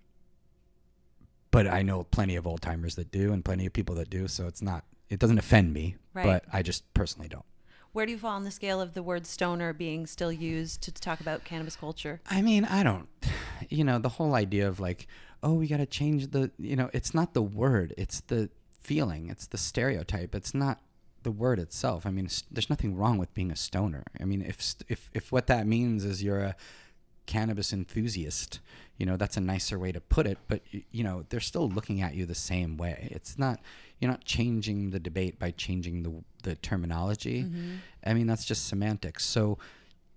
Speaker 4: but I know plenty of old timers that do, and plenty of people that do. So it's not, it doesn't offend me.
Speaker 3: Right.
Speaker 4: But I just personally don't.
Speaker 3: Where do you fall on the scale of the word stoner being still used to talk about cannabis culture?
Speaker 4: I mean, I don't, you know, the whole idea of like, oh, we got to change the, you know, it's not the word, it's the feeling, it's the stereotype. It's not the word itself. I mean, there's nothing wrong with being a stoner. I mean, if if if what that means is you're a cannabis enthusiast, you know, that's a nicer way to put it. But you know, they're still looking at you the same way. It's not you're not changing the debate by changing the the terminology. I mean, that's just semantics. So,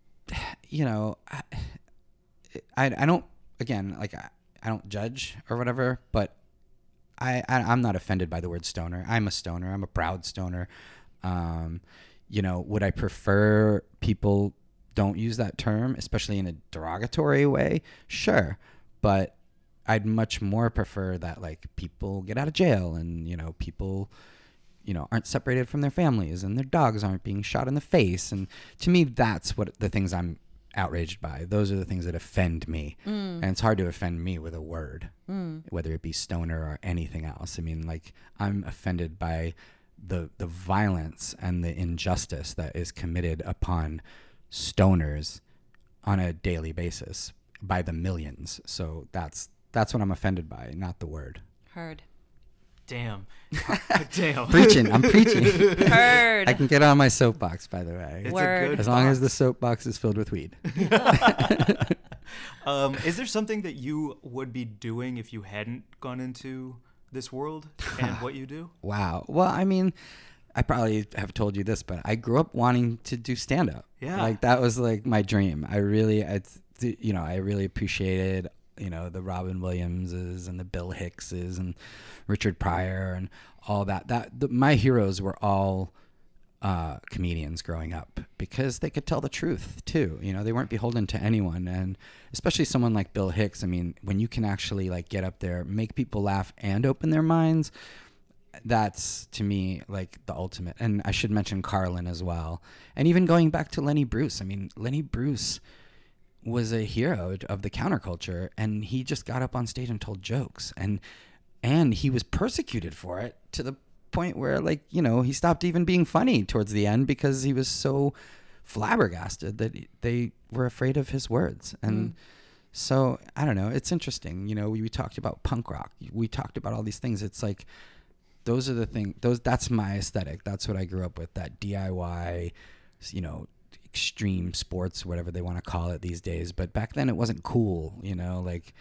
Speaker 4: you know, I, I, I don't again like I, I don't judge or whatever, but I, I I'm not offended by the word stoner. I'm a stoner. I'm a proud stoner. Um, you know, would I prefer people don't use that term, especially in a derogatory way? Sure, but I'd much more prefer that like people get out of jail and you know people you know aren't separated from their families and their dogs aren't being shot in the face. And to me that's what the things I'm outraged by. Those are the things that offend me. Mm. And it's hard to offend me with a word mm. whether it be stoner or anything else. I mean like i'm offended by the the violence and the injustice that is committed upon stoners on a daily basis by the millions so that's that's what i'm offended by not the word
Speaker 3: Heard.
Speaker 2: Damn. Damn.
Speaker 4: preaching i'm preaching
Speaker 3: Heard.
Speaker 4: i can get on my soapbox by the way
Speaker 2: It's
Speaker 3: Word.
Speaker 2: a good
Speaker 4: as long as the soapbox is filled with weed
Speaker 2: Um, is there something that you would be doing if you hadn't gone into this world and what you do?
Speaker 4: Wow. Well, I mean, I probably have told you this, but I grew up wanting to do stand up.
Speaker 2: Yeah.
Speaker 4: Like that was like my dream. I really, I, you know, I really appreciated, you know, the Robin Williamses and the Bill Hickses and Richard Pryor and all that. That the, my heroes were all uh, comedians growing up because they could tell the truth too. You know, they weren't beholden to anyone, and especially someone like Bill Hicks. I mean, when you can actually like get up there, make people laugh, and open their minds, that's to me like the ultimate. And I should mention Carlin as well. And even going back to Lenny Bruce. I mean, Lenny Bruce was a hero of the counterculture, and he just got up on stage and told jokes, and and he was persecuted for it to the point where like you know he stopped even being funny towards the end because he was so flabbergasted that they were afraid of his words mm-hmm. and so i don't know it's interesting you know we, we talked about punk rock we talked about all these things it's like those are the thing those that's my aesthetic. That's what i grew up with that diy you know extreme sports whatever they want to call it these days. But back then it wasn't cool you know like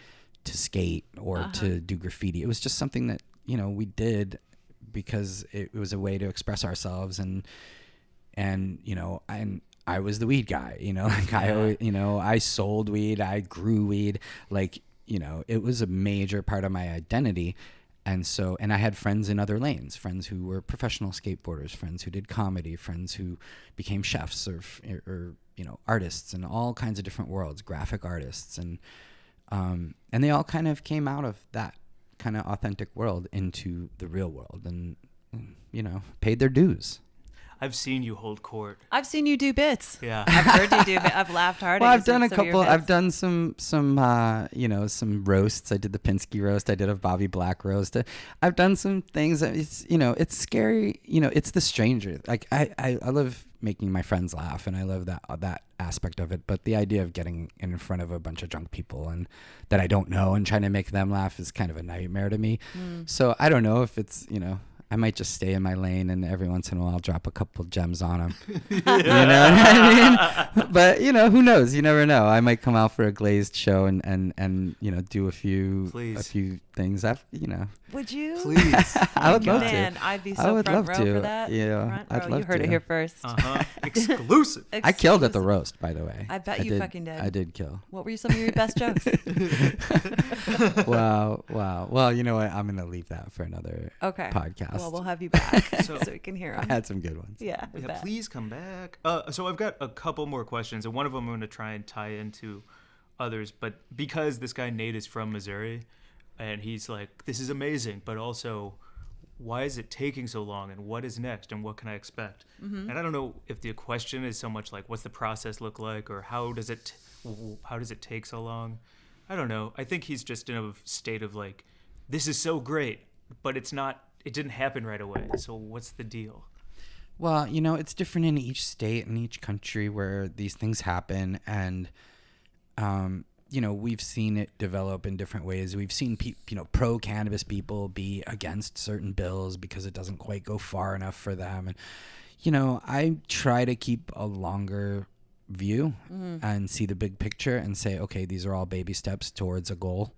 Speaker 4: to skate or uh-huh. to do graffiti. It was just something that you know we did because it was a way to express ourselves and and you know and I was the weed guy you know like I always, you know I sold weed I grew weed like you know it was a major part of my identity and so and i had friends in other lanes friends who were professional skateboarders friends who did comedy friends who became chefs or, or you know artists in all kinds of different worlds graphic artists. And um, and they all kind of came out of that kind of authentic world into the real world and you know paid their dues
Speaker 2: I've seen you hold court.
Speaker 3: I've seen you do bits.
Speaker 2: Yeah.
Speaker 3: I've heard you do. Bit. I've laughed hard.
Speaker 4: well
Speaker 3: at
Speaker 4: i've done a
Speaker 3: some
Speaker 4: couple i've done some some uh you know some roasts i did the pinsky roast i did a bobby black roast i've done some things that it's you know it's scary you know it's the stranger like i i, I love making my friends laugh and i love that that aspect of it but the idea of getting in front of a bunch of drunk people and that i don't know and trying to make them laugh is kind of a nightmare to me
Speaker 3: Hmm.
Speaker 4: so i don't know if it's you know I might just stay in my lane, and every once in a while, drop a couple gems on them. you know what I mean? But you know, who knows? You never know. I might come out for a glazed show and and and you know do a few a few things. I've you know,
Speaker 3: Would you?
Speaker 2: Please.
Speaker 4: I would love
Speaker 3: Man,
Speaker 4: to.
Speaker 3: I'd be
Speaker 4: I would
Speaker 3: front
Speaker 4: love
Speaker 3: row
Speaker 4: to.
Speaker 3: for that.
Speaker 4: Yeah,
Speaker 3: front
Speaker 4: I'd
Speaker 3: row.
Speaker 4: love
Speaker 3: You heard
Speaker 4: to.
Speaker 3: it here first.
Speaker 2: Uh huh. Exclusive.
Speaker 4: I killed at the roast, by the way.
Speaker 3: I bet you fucking did.
Speaker 4: I did kill.
Speaker 3: What were some of your best jokes?
Speaker 4: wow, wow. Well, you know what? I'm gonna leave that for another
Speaker 3: Okay.
Speaker 4: podcast.
Speaker 3: Well, we'll have you back so,
Speaker 2: So-
Speaker 3: we can hear
Speaker 4: I had some good ones.
Speaker 3: Yeah.
Speaker 2: Yeah, please come back. Uh, so I've got a couple more questions, and one of them I'm going to try and tie into others. But because this guy Nate is from Missouri, and he's like, "This is amazing," but also, why is it taking so long, and what is next, and what can I expect?
Speaker 3: Mm-hmm.
Speaker 2: And I don't know if the question is so much like, "What's the process look like?" or "How does it, how does it take so long?" I don't know. I think he's just in a state of like, "This is so great," but it's not. It didn't happen right away. So what's the deal?
Speaker 4: Well, you know, it's different in each state and each country where these things happen, and um, you know, we've seen it develop in different ways. We've seen, pe- you know, pro cannabis people be against certain bills because it doesn't quite go far enough for them, and you know, I try to keep a longer view and see the big picture and say, okay, these are all baby steps towards a goal,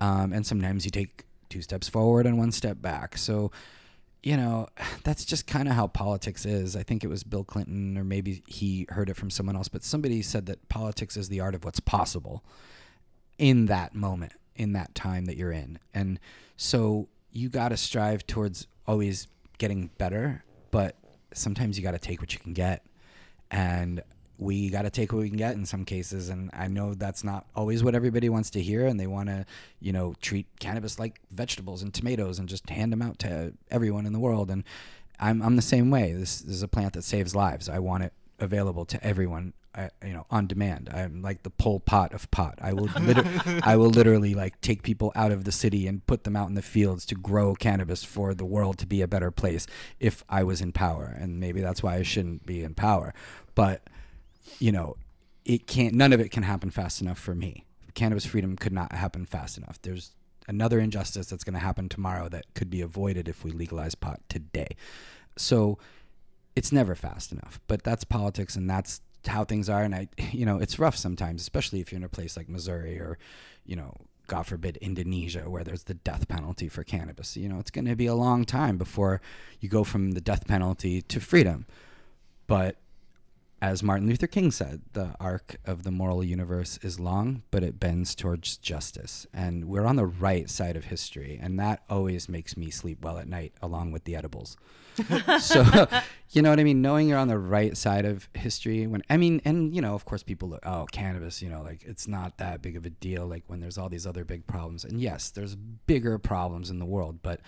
Speaker 4: um, and sometimes you take two steps forward and one step back. So you know, that's just kind of how politics is. I think it was Bill Clinton, or maybe he heard it from someone else, but somebody said that politics is the art of what's possible in that moment, in that time that you're in. And so you got to strive towards always getting better, but sometimes you got to take what you can get. And we got to take what we can get in some cases. And I know that's not always what everybody wants to hear. And they want to, you know, treat cannabis like vegetables and tomatoes and just hand them out to everyone in the world. And I'm, I'm the same way. This, this is a plant that saves lives. I want it available to everyone. Uh you know, on demand. I'm like the Pol Pot of pot. I will, liter- I will literally like take people out of the city and put them out in the fields to grow cannabis for the world to be a better place if I was in power. And maybe that's why I shouldn't be in power. But you know, it can't. None of it can happen fast enough for me. Cannabis freedom could not happen fast enough. There's another injustice that's going to happen tomorrow that could be avoided if we legalize pot today. So it's never fast enough. But that's politics, and that's how things are. And I, you know, it's rough sometimes, especially if you're in a place like Missouri or, you know, God forbid, Indonesia, where there's the death penalty for cannabis. You know, it's going to be a long time before you go from the death penalty to freedom. But as Martin Luther King said, the arc of the moral universe is long, but it bends towards justice. And we're on the right side of history. And that always makes me sleep well at night, along with the edibles. so, you know what I mean? Knowing you're on the right side of history, when, I mean, and, you know, of course, people look, oh, cannabis, you know, like it's not that big of a deal, like when there's all these other big problems. And yes, there's bigger problems in the world, but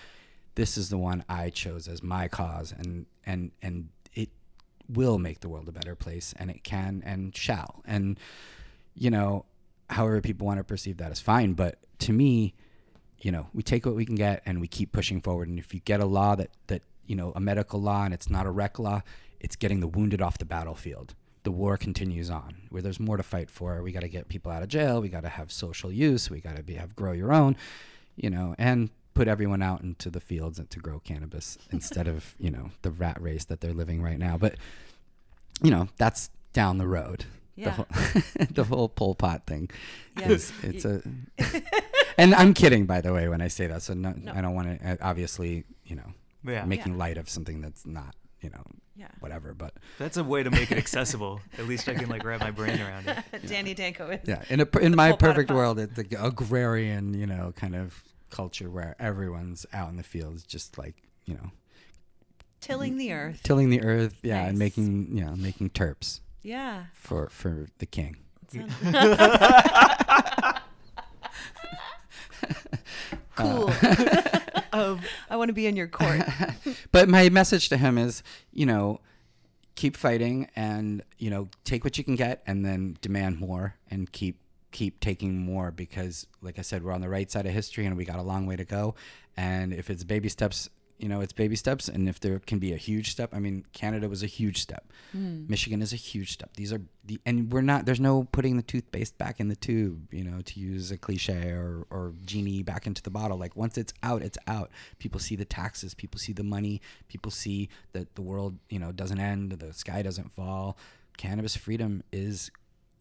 Speaker 4: this is the one I chose as my cause. And, and, and, will make the world a better place and it can and shall. And you know however people want to perceive that is fine but to me you know we take what we can get and we keep pushing forward. And if you get a law that that you know a medical law and it's not a rec law it's getting the wounded off the battlefield. The war continues on. Where there's more to fight for we got to get people out of jail we got to have social use we got to be have grow your own you know and put everyone out into the fields and to grow cannabis instead of you know the rat race that they're living right now but you know that's down the road the
Speaker 3: Yeah.
Speaker 4: whole, the whole Pol Pot thing
Speaker 3: Yeah.
Speaker 4: is it's a and I'm kidding by the way when I say that so no,
Speaker 3: No.
Speaker 4: I don't want to uh, obviously you know
Speaker 2: Yeah.
Speaker 4: making light of something that's not you know
Speaker 3: Yeah.
Speaker 4: whatever but
Speaker 2: That's a way to make it accessible. At least I can like wrap my brain around it.
Speaker 3: Danny Danko is.
Speaker 4: yeah in a in my
Speaker 3: Pol Pot of
Speaker 4: perfect world it's the agrarian you know kind of culture where everyone's out in the fields, just like you know,
Speaker 5: Tilling the earth.
Speaker 4: tilling the earth, yeah, and making you know making terps
Speaker 5: Yeah.
Speaker 4: for for the king.
Speaker 5: Cool. um, I want to be in your court.
Speaker 4: but my message to him is, you know, keep fighting and you know take what you can get and then demand more and keep keep taking more because like i said we're on the right side of history and we got a long way to go. And if it's baby steps you know it's baby steps. And if there can be a huge step i mean canada was a huge step. Hmm. Michigan is a huge step. These are the and we're not there's no putting the toothpaste back in the tube you know to use a cliche or or genie back into the bottle. Like once it's out it's out. People see the taxes. People see the money. People see that the world you know doesn't end. The sky doesn't fall. Cannabis freedom is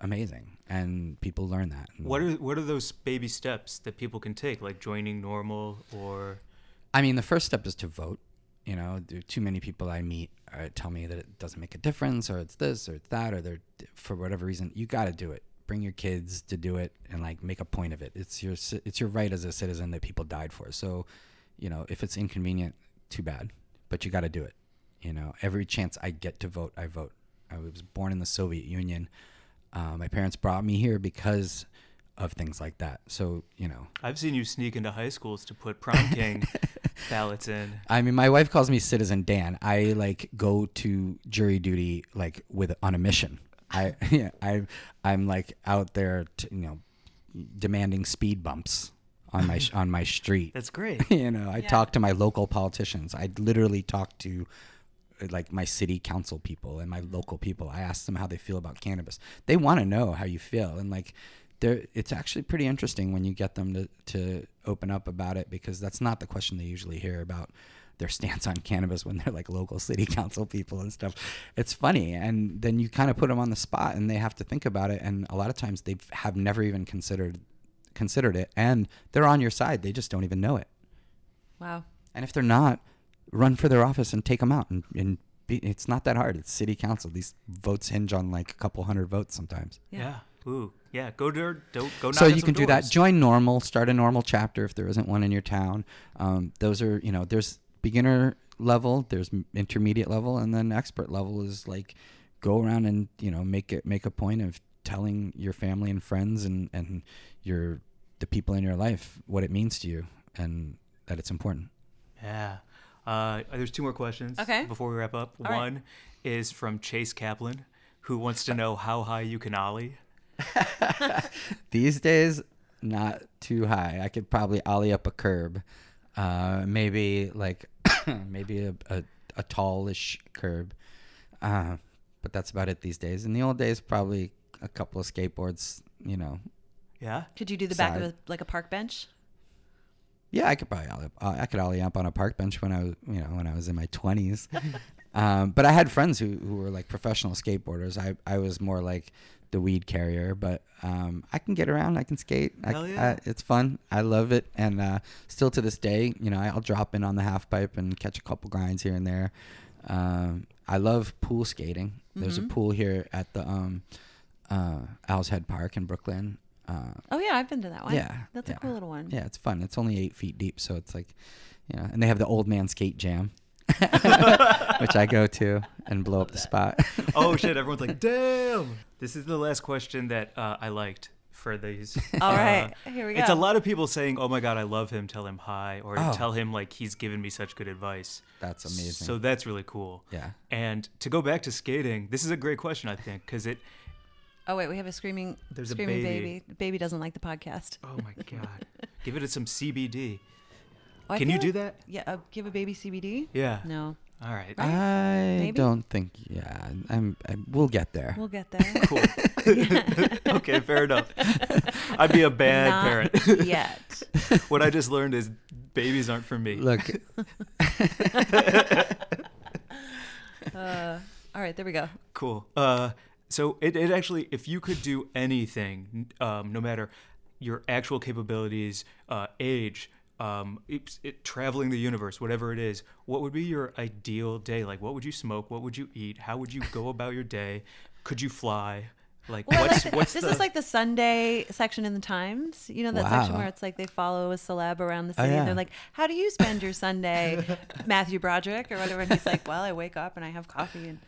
Speaker 4: amazing and people learn that
Speaker 2: What are what are those baby steps that people can take, like joining NORML or?
Speaker 4: I mean, the first step is to vote. You know, too many people I meet uh, tell me that it doesn't make a difference, or it's this, or it's that, or they're for whatever reason. You got to do it. Bring your kids to do it, and like make a point of it. It's your it's your right as a citizen that people died for. So, you know, if it's inconvenient, too bad, but you got to do it. You know, every chance I get to vote, I vote. I was born in the Soviet Union. Uh, my parents brought me here because of things like that. So, you know,
Speaker 2: I've seen you sneak into high schools to put prom king ballots in.
Speaker 4: I mean, my wife calls me Citizen Dan. I like go to jury duty like with on a mission. I yeah, I I'm like out there, to, you know, demanding speed bumps on my on my street.
Speaker 2: That's great.
Speaker 4: you know, I talk to my local politicians. I literally talk to like my city council people and my local people. I ask them how they feel about cannabis. They want to know how you feel, and like, they're, it's actually pretty interesting when you get them to to open up about it because that's not the question they usually hear about their stance on cannabis when they're like local city council people and stuff. It's funny, and then you kind of put them on the spot, and they have to think about it. And a lot of times they have never even considered considered it, and they're on your side. They just don't even know it.
Speaker 3: Wow.
Speaker 4: And if they're not, run for their office and take them out. And, and be, it's not that hard. It's city council. These votes hinge on like a couple hundred votes sometimes.
Speaker 2: Yeah. Ooh. Yeah. Go to don't go.
Speaker 4: so you
Speaker 2: some
Speaker 4: can do that. Join NORML. Start a NORML chapter if there isn't one in your town. Um, those are you know there's beginner level, there's intermediate level, and then expert level is like go around and you know make it make a point of telling your family and friends and and your the people in your life what it means to you and that it's important.
Speaker 2: Yeah. Uh, there's two more questions.
Speaker 3: Okay.
Speaker 2: Before we wrap up,
Speaker 3: All right.
Speaker 2: one is from Chase Kaplan, who wants to know how high you can ollie.
Speaker 4: These days, not too high. I could probably ollie up a curb, uh, maybe like maybe a, a, a tallish curb, uh, but that's about it these days. In the old days, probably a couple of skateboards. You know,
Speaker 2: Yeah.
Speaker 3: Could you do the back of a, like a park bench?
Speaker 4: Yeah, I could probably ollie up. Uh, I could ollie up on a park bench when I was you know when I was in my twenties. um, but I had friends who, who were like professional skateboarders. I I was more like the weed carrier, but um, I can get around. I can skate. I,
Speaker 2: Hell yeah.
Speaker 4: I, it's fun. I love it, and uh, still to this day, you know, I'll drop in on the half pipe and catch a couple grinds here and there. Um, I love pool skating. There's a pool here at the um, uh, Owl's Head Park in Brooklyn. Uh,
Speaker 3: Oh yeah, I've been to that one.
Speaker 4: yeah,
Speaker 3: That's
Speaker 4: yeah.
Speaker 3: a cool little one.
Speaker 4: yeah, it's fun. It's only eight feet deep, so it's like, you know, and they have the old man skate jam, which I go to and blow up the spot.
Speaker 2: Oh shit! Everyone's like, "Damn!" This is the last question that uh, I liked for these.
Speaker 3: All
Speaker 2: Uh,
Speaker 3: right, here we go.
Speaker 2: It's a lot of people saying, "Oh my god, I love him." Tell him hi, or
Speaker 4: Oh.
Speaker 2: tell him like he's given me such good advice.
Speaker 4: That's amazing.
Speaker 2: So that's really cool.
Speaker 4: yeah.
Speaker 2: And to go back to skating, this is a great question, I think, because it.
Speaker 3: Oh wait, we have a screaming,
Speaker 2: There's a
Speaker 3: screaming
Speaker 2: baby.
Speaker 3: baby. The baby doesn't like the podcast.
Speaker 2: Oh my god! Give it some CBD.
Speaker 3: Oh, I
Speaker 2: Can you
Speaker 3: feel
Speaker 2: do
Speaker 3: like-
Speaker 2: that?
Speaker 3: Yeah, uh, give a baby CBD.
Speaker 2: Yeah.
Speaker 3: No,
Speaker 2: All right.
Speaker 4: I
Speaker 3: Maybe?
Speaker 4: don't think. Yeah, I'm. I, we'll get there.
Speaker 3: we'll get there.
Speaker 2: Cool. okay, fair enough. I'd be a bad
Speaker 3: Not
Speaker 2: parent.
Speaker 3: yet.
Speaker 2: what I just learned is babies aren't for me.
Speaker 4: Look,
Speaker 3: Uh, all right, there we go.
Speaker 2: Cool. Uh, so it, it actually, if you could do anything, um, no matter your actual capabilities, uh, age, um, it, it, traveling the universe, whatever it is, what would be your ideal day? Like, what would you smoke? What would you eat? How would you go about your day? Could you fly? Like
Speaker 3: Well,
Speaker 2: what's
Speaker 3: like
Speaker 2: what's
Speaker 3: this
Speaker 2: the
Speaker 3: is like the Sunday section in the Times. You know that section where it's like they follow a celeb around the
Speaker 4: Oh,
Speaker 3: city.
Speaker 4: yeah.
Speaker 3: and They're like, "How do you spend your Sunday, Matthew Broderick or whatever?" And he's like, "Well, I wake up and I have coffee." And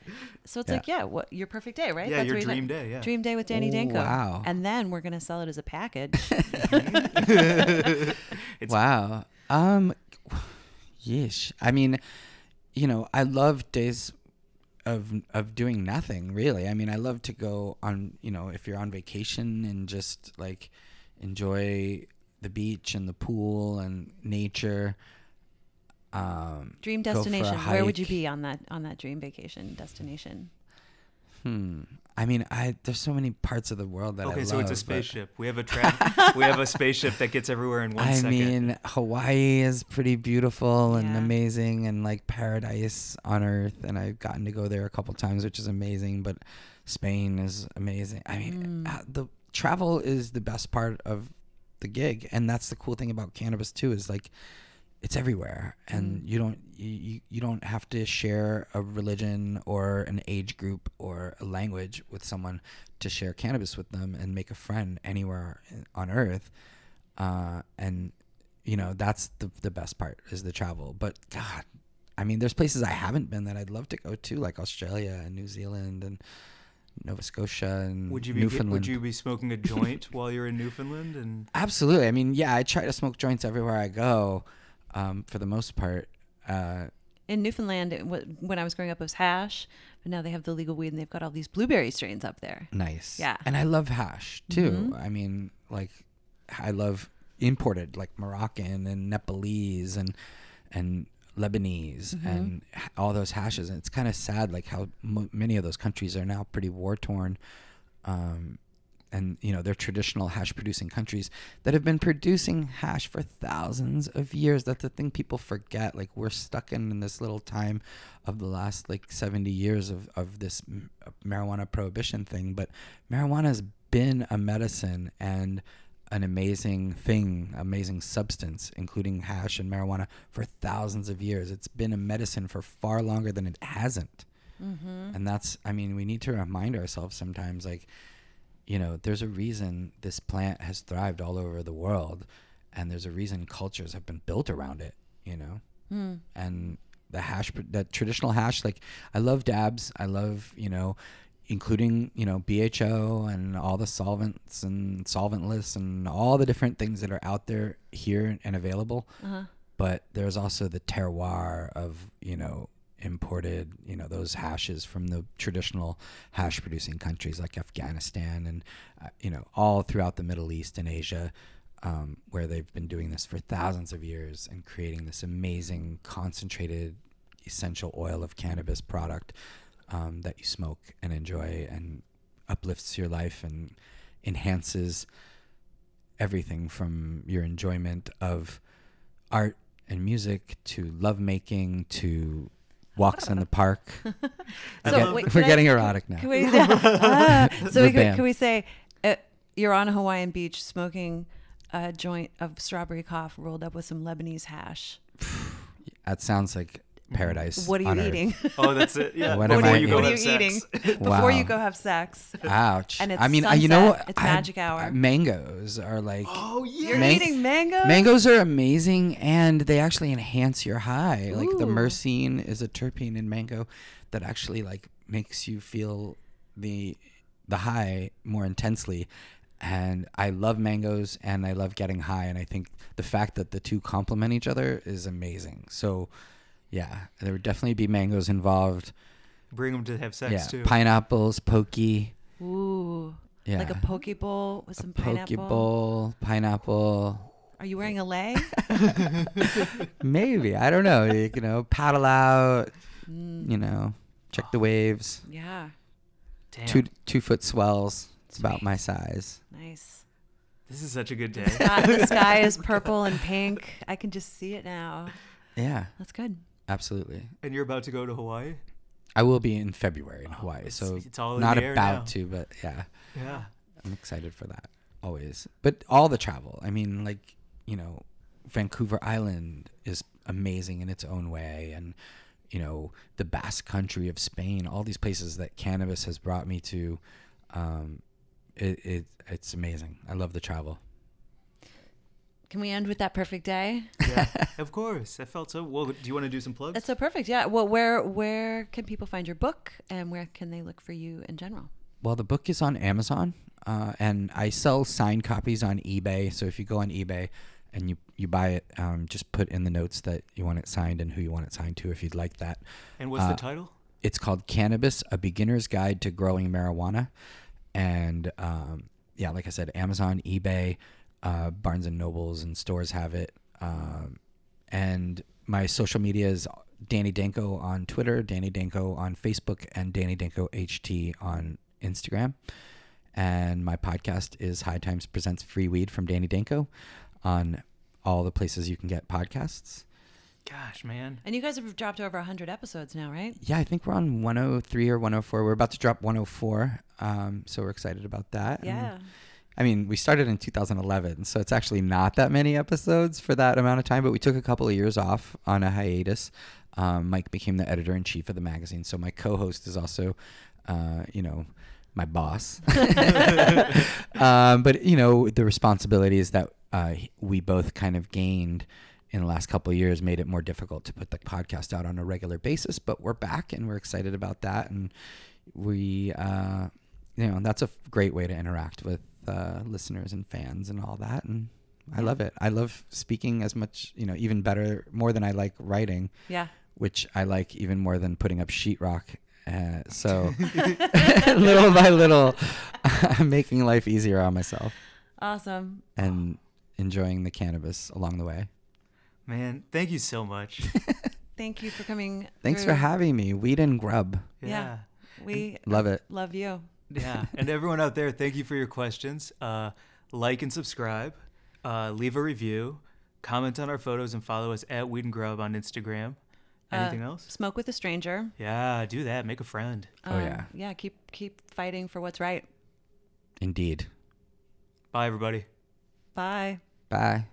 Speaker 3: so it's
Speaker 4: Yeah.
Speaker 3: like, yeah, what your perfect day, right?
Speaker 2: Yeah, your
Speaker 3: what he's like-
Speaker 2: dream day, yeah.
Speaker 3: dream day with Danny
Speaker 4: Ooh,
Speaker 3: Danko.
Speaker 4: wow.
Speaker 3: And then we're gonna sell it as a package.
Speaker 2: It's-
Speaker 4: wow. Um, yeesh. I mean, you know, I love days of of doing nothing really. I mean, I love to go on. You know, if you're on vacation and just like enjoy the beach and the pool and nature. Um,
Speaker 3: dream
Speaker 4: go for a
Speaker 3: destination. Where would you be on that on that dream vacation destination?
Speaker 4: Hmm. I mean, I there's so many parts of the world that I
Speaker 2: okay,
Speaker 4: love.
Speaker 2: so it's a
Speaker 4: but-
Speaker 2: spaceship. We have a tra- we have a spaceship that gets everywhere in one
Speaker 4: I
Speaker 2: second.
Speaker 4: mean, Hawaii is pretty beautiful and
Speaker 3: Yeah.
Speaker 4: amazing and like paradise on earth. And I've gotten to go there a couple times, which is amazing. But Spain is amazing. I mean,
Speaker 3: Mm.
Speaker 4: the travel is the best part of the gig. And that's the cool thing about cannabis, too, is like it's everywhere. And
Speaker 3: Mm.
Speaker 4: you don't you, you- you don't have to share a religion or an age group or a language with someone to share cannabis with them and make a friend anywhere on earth. Uh, and you know that's the the best part is the travel. But god i mean there's places i haven't been that i'd love to go to like australia and new zealand and nova scotia and
Speaker 2: would you be
Speaker 4: newfoundland.
Speaker 2: would you be smoking a joint while you're in Newfoundland and
Speaker 4: Absolutely. I mean, yeah, I try to smoke joints everywhere I go, um, for the most part. Uh,
Speaker 3: In Newfoundland, when I was growing up, it was hash, but now they have the legal weed and they've got all these blueberry strains up there.
Speaker 4: nice.
Speaker 3: Yeah.
Speaker 4: And I love hash too.
Speaker 3: Mhm.
Speaker 4: I mean, like, I love imported, like Moroccan and Nepalese and and Lebanese
Speaker 3: Mm-hmm.
Speaker 4: and all those hashes. And it's kind of sad, like how m- many of those countries are now pretty war torn. Um, and you know they're traditional hash producing countries that have been producing hash for thousands of years. That's the thing people forget. Like we're stuck in, in this little time of the last like 70 years of, of this m- uh, marijuana prohibition thing but marijuana has been a medicine and an amazing thing amazing substance including hash and marijuana for thousands of years. It's been a medicine for far longer than it hasn't. And that's i mean we need to remind ourselves sometimes like you know, there's a reason this plant has thrived all over the world, and there's a reason cultures have been built around it. You know, hmm. and the hash, that traditional hash, like I love dabs. I love you know, including you know BHO and all the solvents and solventless and all the different things that are out there here and available. Uh-huh. But there's also the terroir of you know imported, you know, those hashes from the traditional hash producing countries like Afghanistan and, uh, you know, all throughout the Middle East and Asia, um, where they've been doing this for thousands of years and creating this amazing concentrated essential oil of cannabis product um, that you smoke and enjoy and uplifts your life and enhances everything from your enjoyment of art and music to lovemaking to walks in the park. We're,
Speaker 3: So wait,
Speaker 4: we're
Speaker 3: can I-
Speaker 4: getting erotic now.
Speaker 3: Can we, Ah, so we could, can we say uh, you're on a Hawaiian beach smoking a joint of strawberry cough rolled up with some Lebanese hash?
Speaker 4: That sounds like paradise.
Speaker 3: What are you eating?
Speaker 2: oh that's it yeah
Speaker 4: What
Speaker 2: before
Speaker 4: am I
Speaker 2: you go
Speaker 3: what are you
Speaker 2: sex.
Speaker 3: eating before
Speaker 4: Wow.
Speaker 3: you go have sex?
Speaker 4: Ouch.
Speaker 3: And it's
Speaker 4: I mean, uh, you know,
Speaker 3: sunset. It's
Speaker 4: I-
Speaker 3: magic hour.
Speaker 4: mangoes are like
Speaker 2: oh yeah
Speaker 3: You're
Speaker 4: Man-
Speaker 3: eating mango.
Speaker 4: Mangoes are amazing and they actually enhance your high. Like the
Speaker 3: Ooh.
Speaker 4: myrcene is a terpene in mango that actually like makes you feel the the high more intensely. And I love mangoes and I love getting high and I think the fact that the two complement each other is amazing. So yeah, there would definitely be mangoes involved.
Speaker 2: bring them to have sex
Speaker 4: yeah,
Speaker 2: too
Speaker 4: pineapples, pokey,
Speaker 3: Ooh,
Speaker 4: yeah.
Speaker 3: like a poke bowl with some
Speaker 4: poke
Speaker 3: pineapple.
Speaker 4: bowl, pineapple,
Speaker 3: Are you wearing a lei?
Speaker 4: Maybe I don't know. You know, paddle out.
Speaker 3: Mm,
Speaker 4: You know, check the waves.
Speaker 3: yeah,
Speaker 2: Damn.
Speaker 4: Two two foot swells. It's about my size.
Speaker 3: nice.
Speaker 2: this is such a good day
Speaker 3: Sky, the sky is purple and pink. I can just see it now.
Speaker 4: Yeah,
Speaker 3: That's good.
Speaker 4: Absolutely.
Speaker 2: and you're about to go to Hawaii
Speaker 4: I will be in February in Hawaii,
Speaker 2: it's-
Speaker 4: so
Speaker 2: it's
Speaker 4: not about
Speaker 2: now.
Speaker 4: to, but yeah,
Speaker 2: yeah
Speaker 4: I'm excited for that always. But all the travel. I mean, like you know, Vancouver Island is amazing in its own way, and you know, the Basque Country of Spain. All these places that cannabis has brought me to. um, it, it it's amazing. I love the travel.
Speaker 3: Can we end with that perfect day?
Speaker 2: Yeah, of course. I felt so. Well, do you want to do some plugs?
Speaker 3: That's so perfect. Yeah. Well, where where can people find your book, and where can they look for you in general?
Speaker 4: Well, the book is on Amazon, uh, and I sell signed copies on eBay. So if you go on eBay and you you buy it, um, just put in the notes that you want it signed and who you want it signed to, if you'd like that.
Speaker 2: and what's
Speaker 4: uh,
Speaker 2: the title?
Speaker 4: It's called Cannabis: A Beginner's Guide to Growing Marijuana, and um, yeah, like I said, Amazon, eBay, uh, Barnes and Nobles, and stores have it. Um, and my social media is Danny Danko on Twitter, Danny Danko on Facebook, and Danny Danko HT on Instagram. And my podcast is High Times Presents Free Weed from Danny Danko on all the places you can get podcasts.
Speaker 2: Gosh, man.
Speaker 3: And you guys have dropped over hundred episodes now, right?
Speaker 4: Yeah, I think we're on 103 or 104. We're about to drop 104. Um, so we're excited about that. And,
Speaker 3: Yeah.
Speaker 4: I mean, we started in 2011, so it's actually not that many episodes for that amount of time, but we took a couple of years off on a hiatus. Um, Mike became the editor in chief of the magazine, so my co host is also, uh, you know, my boss. um, but, you know, the responsibilities that uh, we both kind of gained in the last couple of years made it more difficult to put the podcast out on a regular basis, but we're back and we're excited about that. And we, uh, you know, that's a great way to interact with uh, listeners and fans and all that. And I love it. I love speaking as much, you know, even better, more than I like writing,
Speaker 3: Yeah.
Speaker 4: which I like even more than putting up sheetrock. Uh, so little by little, I'm making life easier on myself
Speaker 3: Awesome.
Speaker 4: and enjoying the cannabis along the way.
Speaker 2: Man, thank you so much.
Speaker 3: Thank you for coming.
Speaker 4: Thanks for having me. Weed and grub.
Speaker 2: Yeah.
Speaker 3: Yeah. We
Speaker 4: Love it.
Speaker 3: love you.
Speaker 2: Yeah. and everyone out there, thank you for your questions. Uh, like and subscribe. Uh, leave a review. Comment on our photos and follow us at Weed and Grub on Instagram. Anything
Speaker 3: Uh,
Speaker 2: else?
Speaker 3: Smoke with a stranger.
Speaker 2: Yeah, do that. Make a friend.
Speaker 4: Oh, yeah.
Speaker 3: Yeah. Keep keep fighting for what's right.
Speaker 4: Indeed.
Speaker 2: Bye, everybody.
Speaker 3: Bye.
Speaker 4: Bye.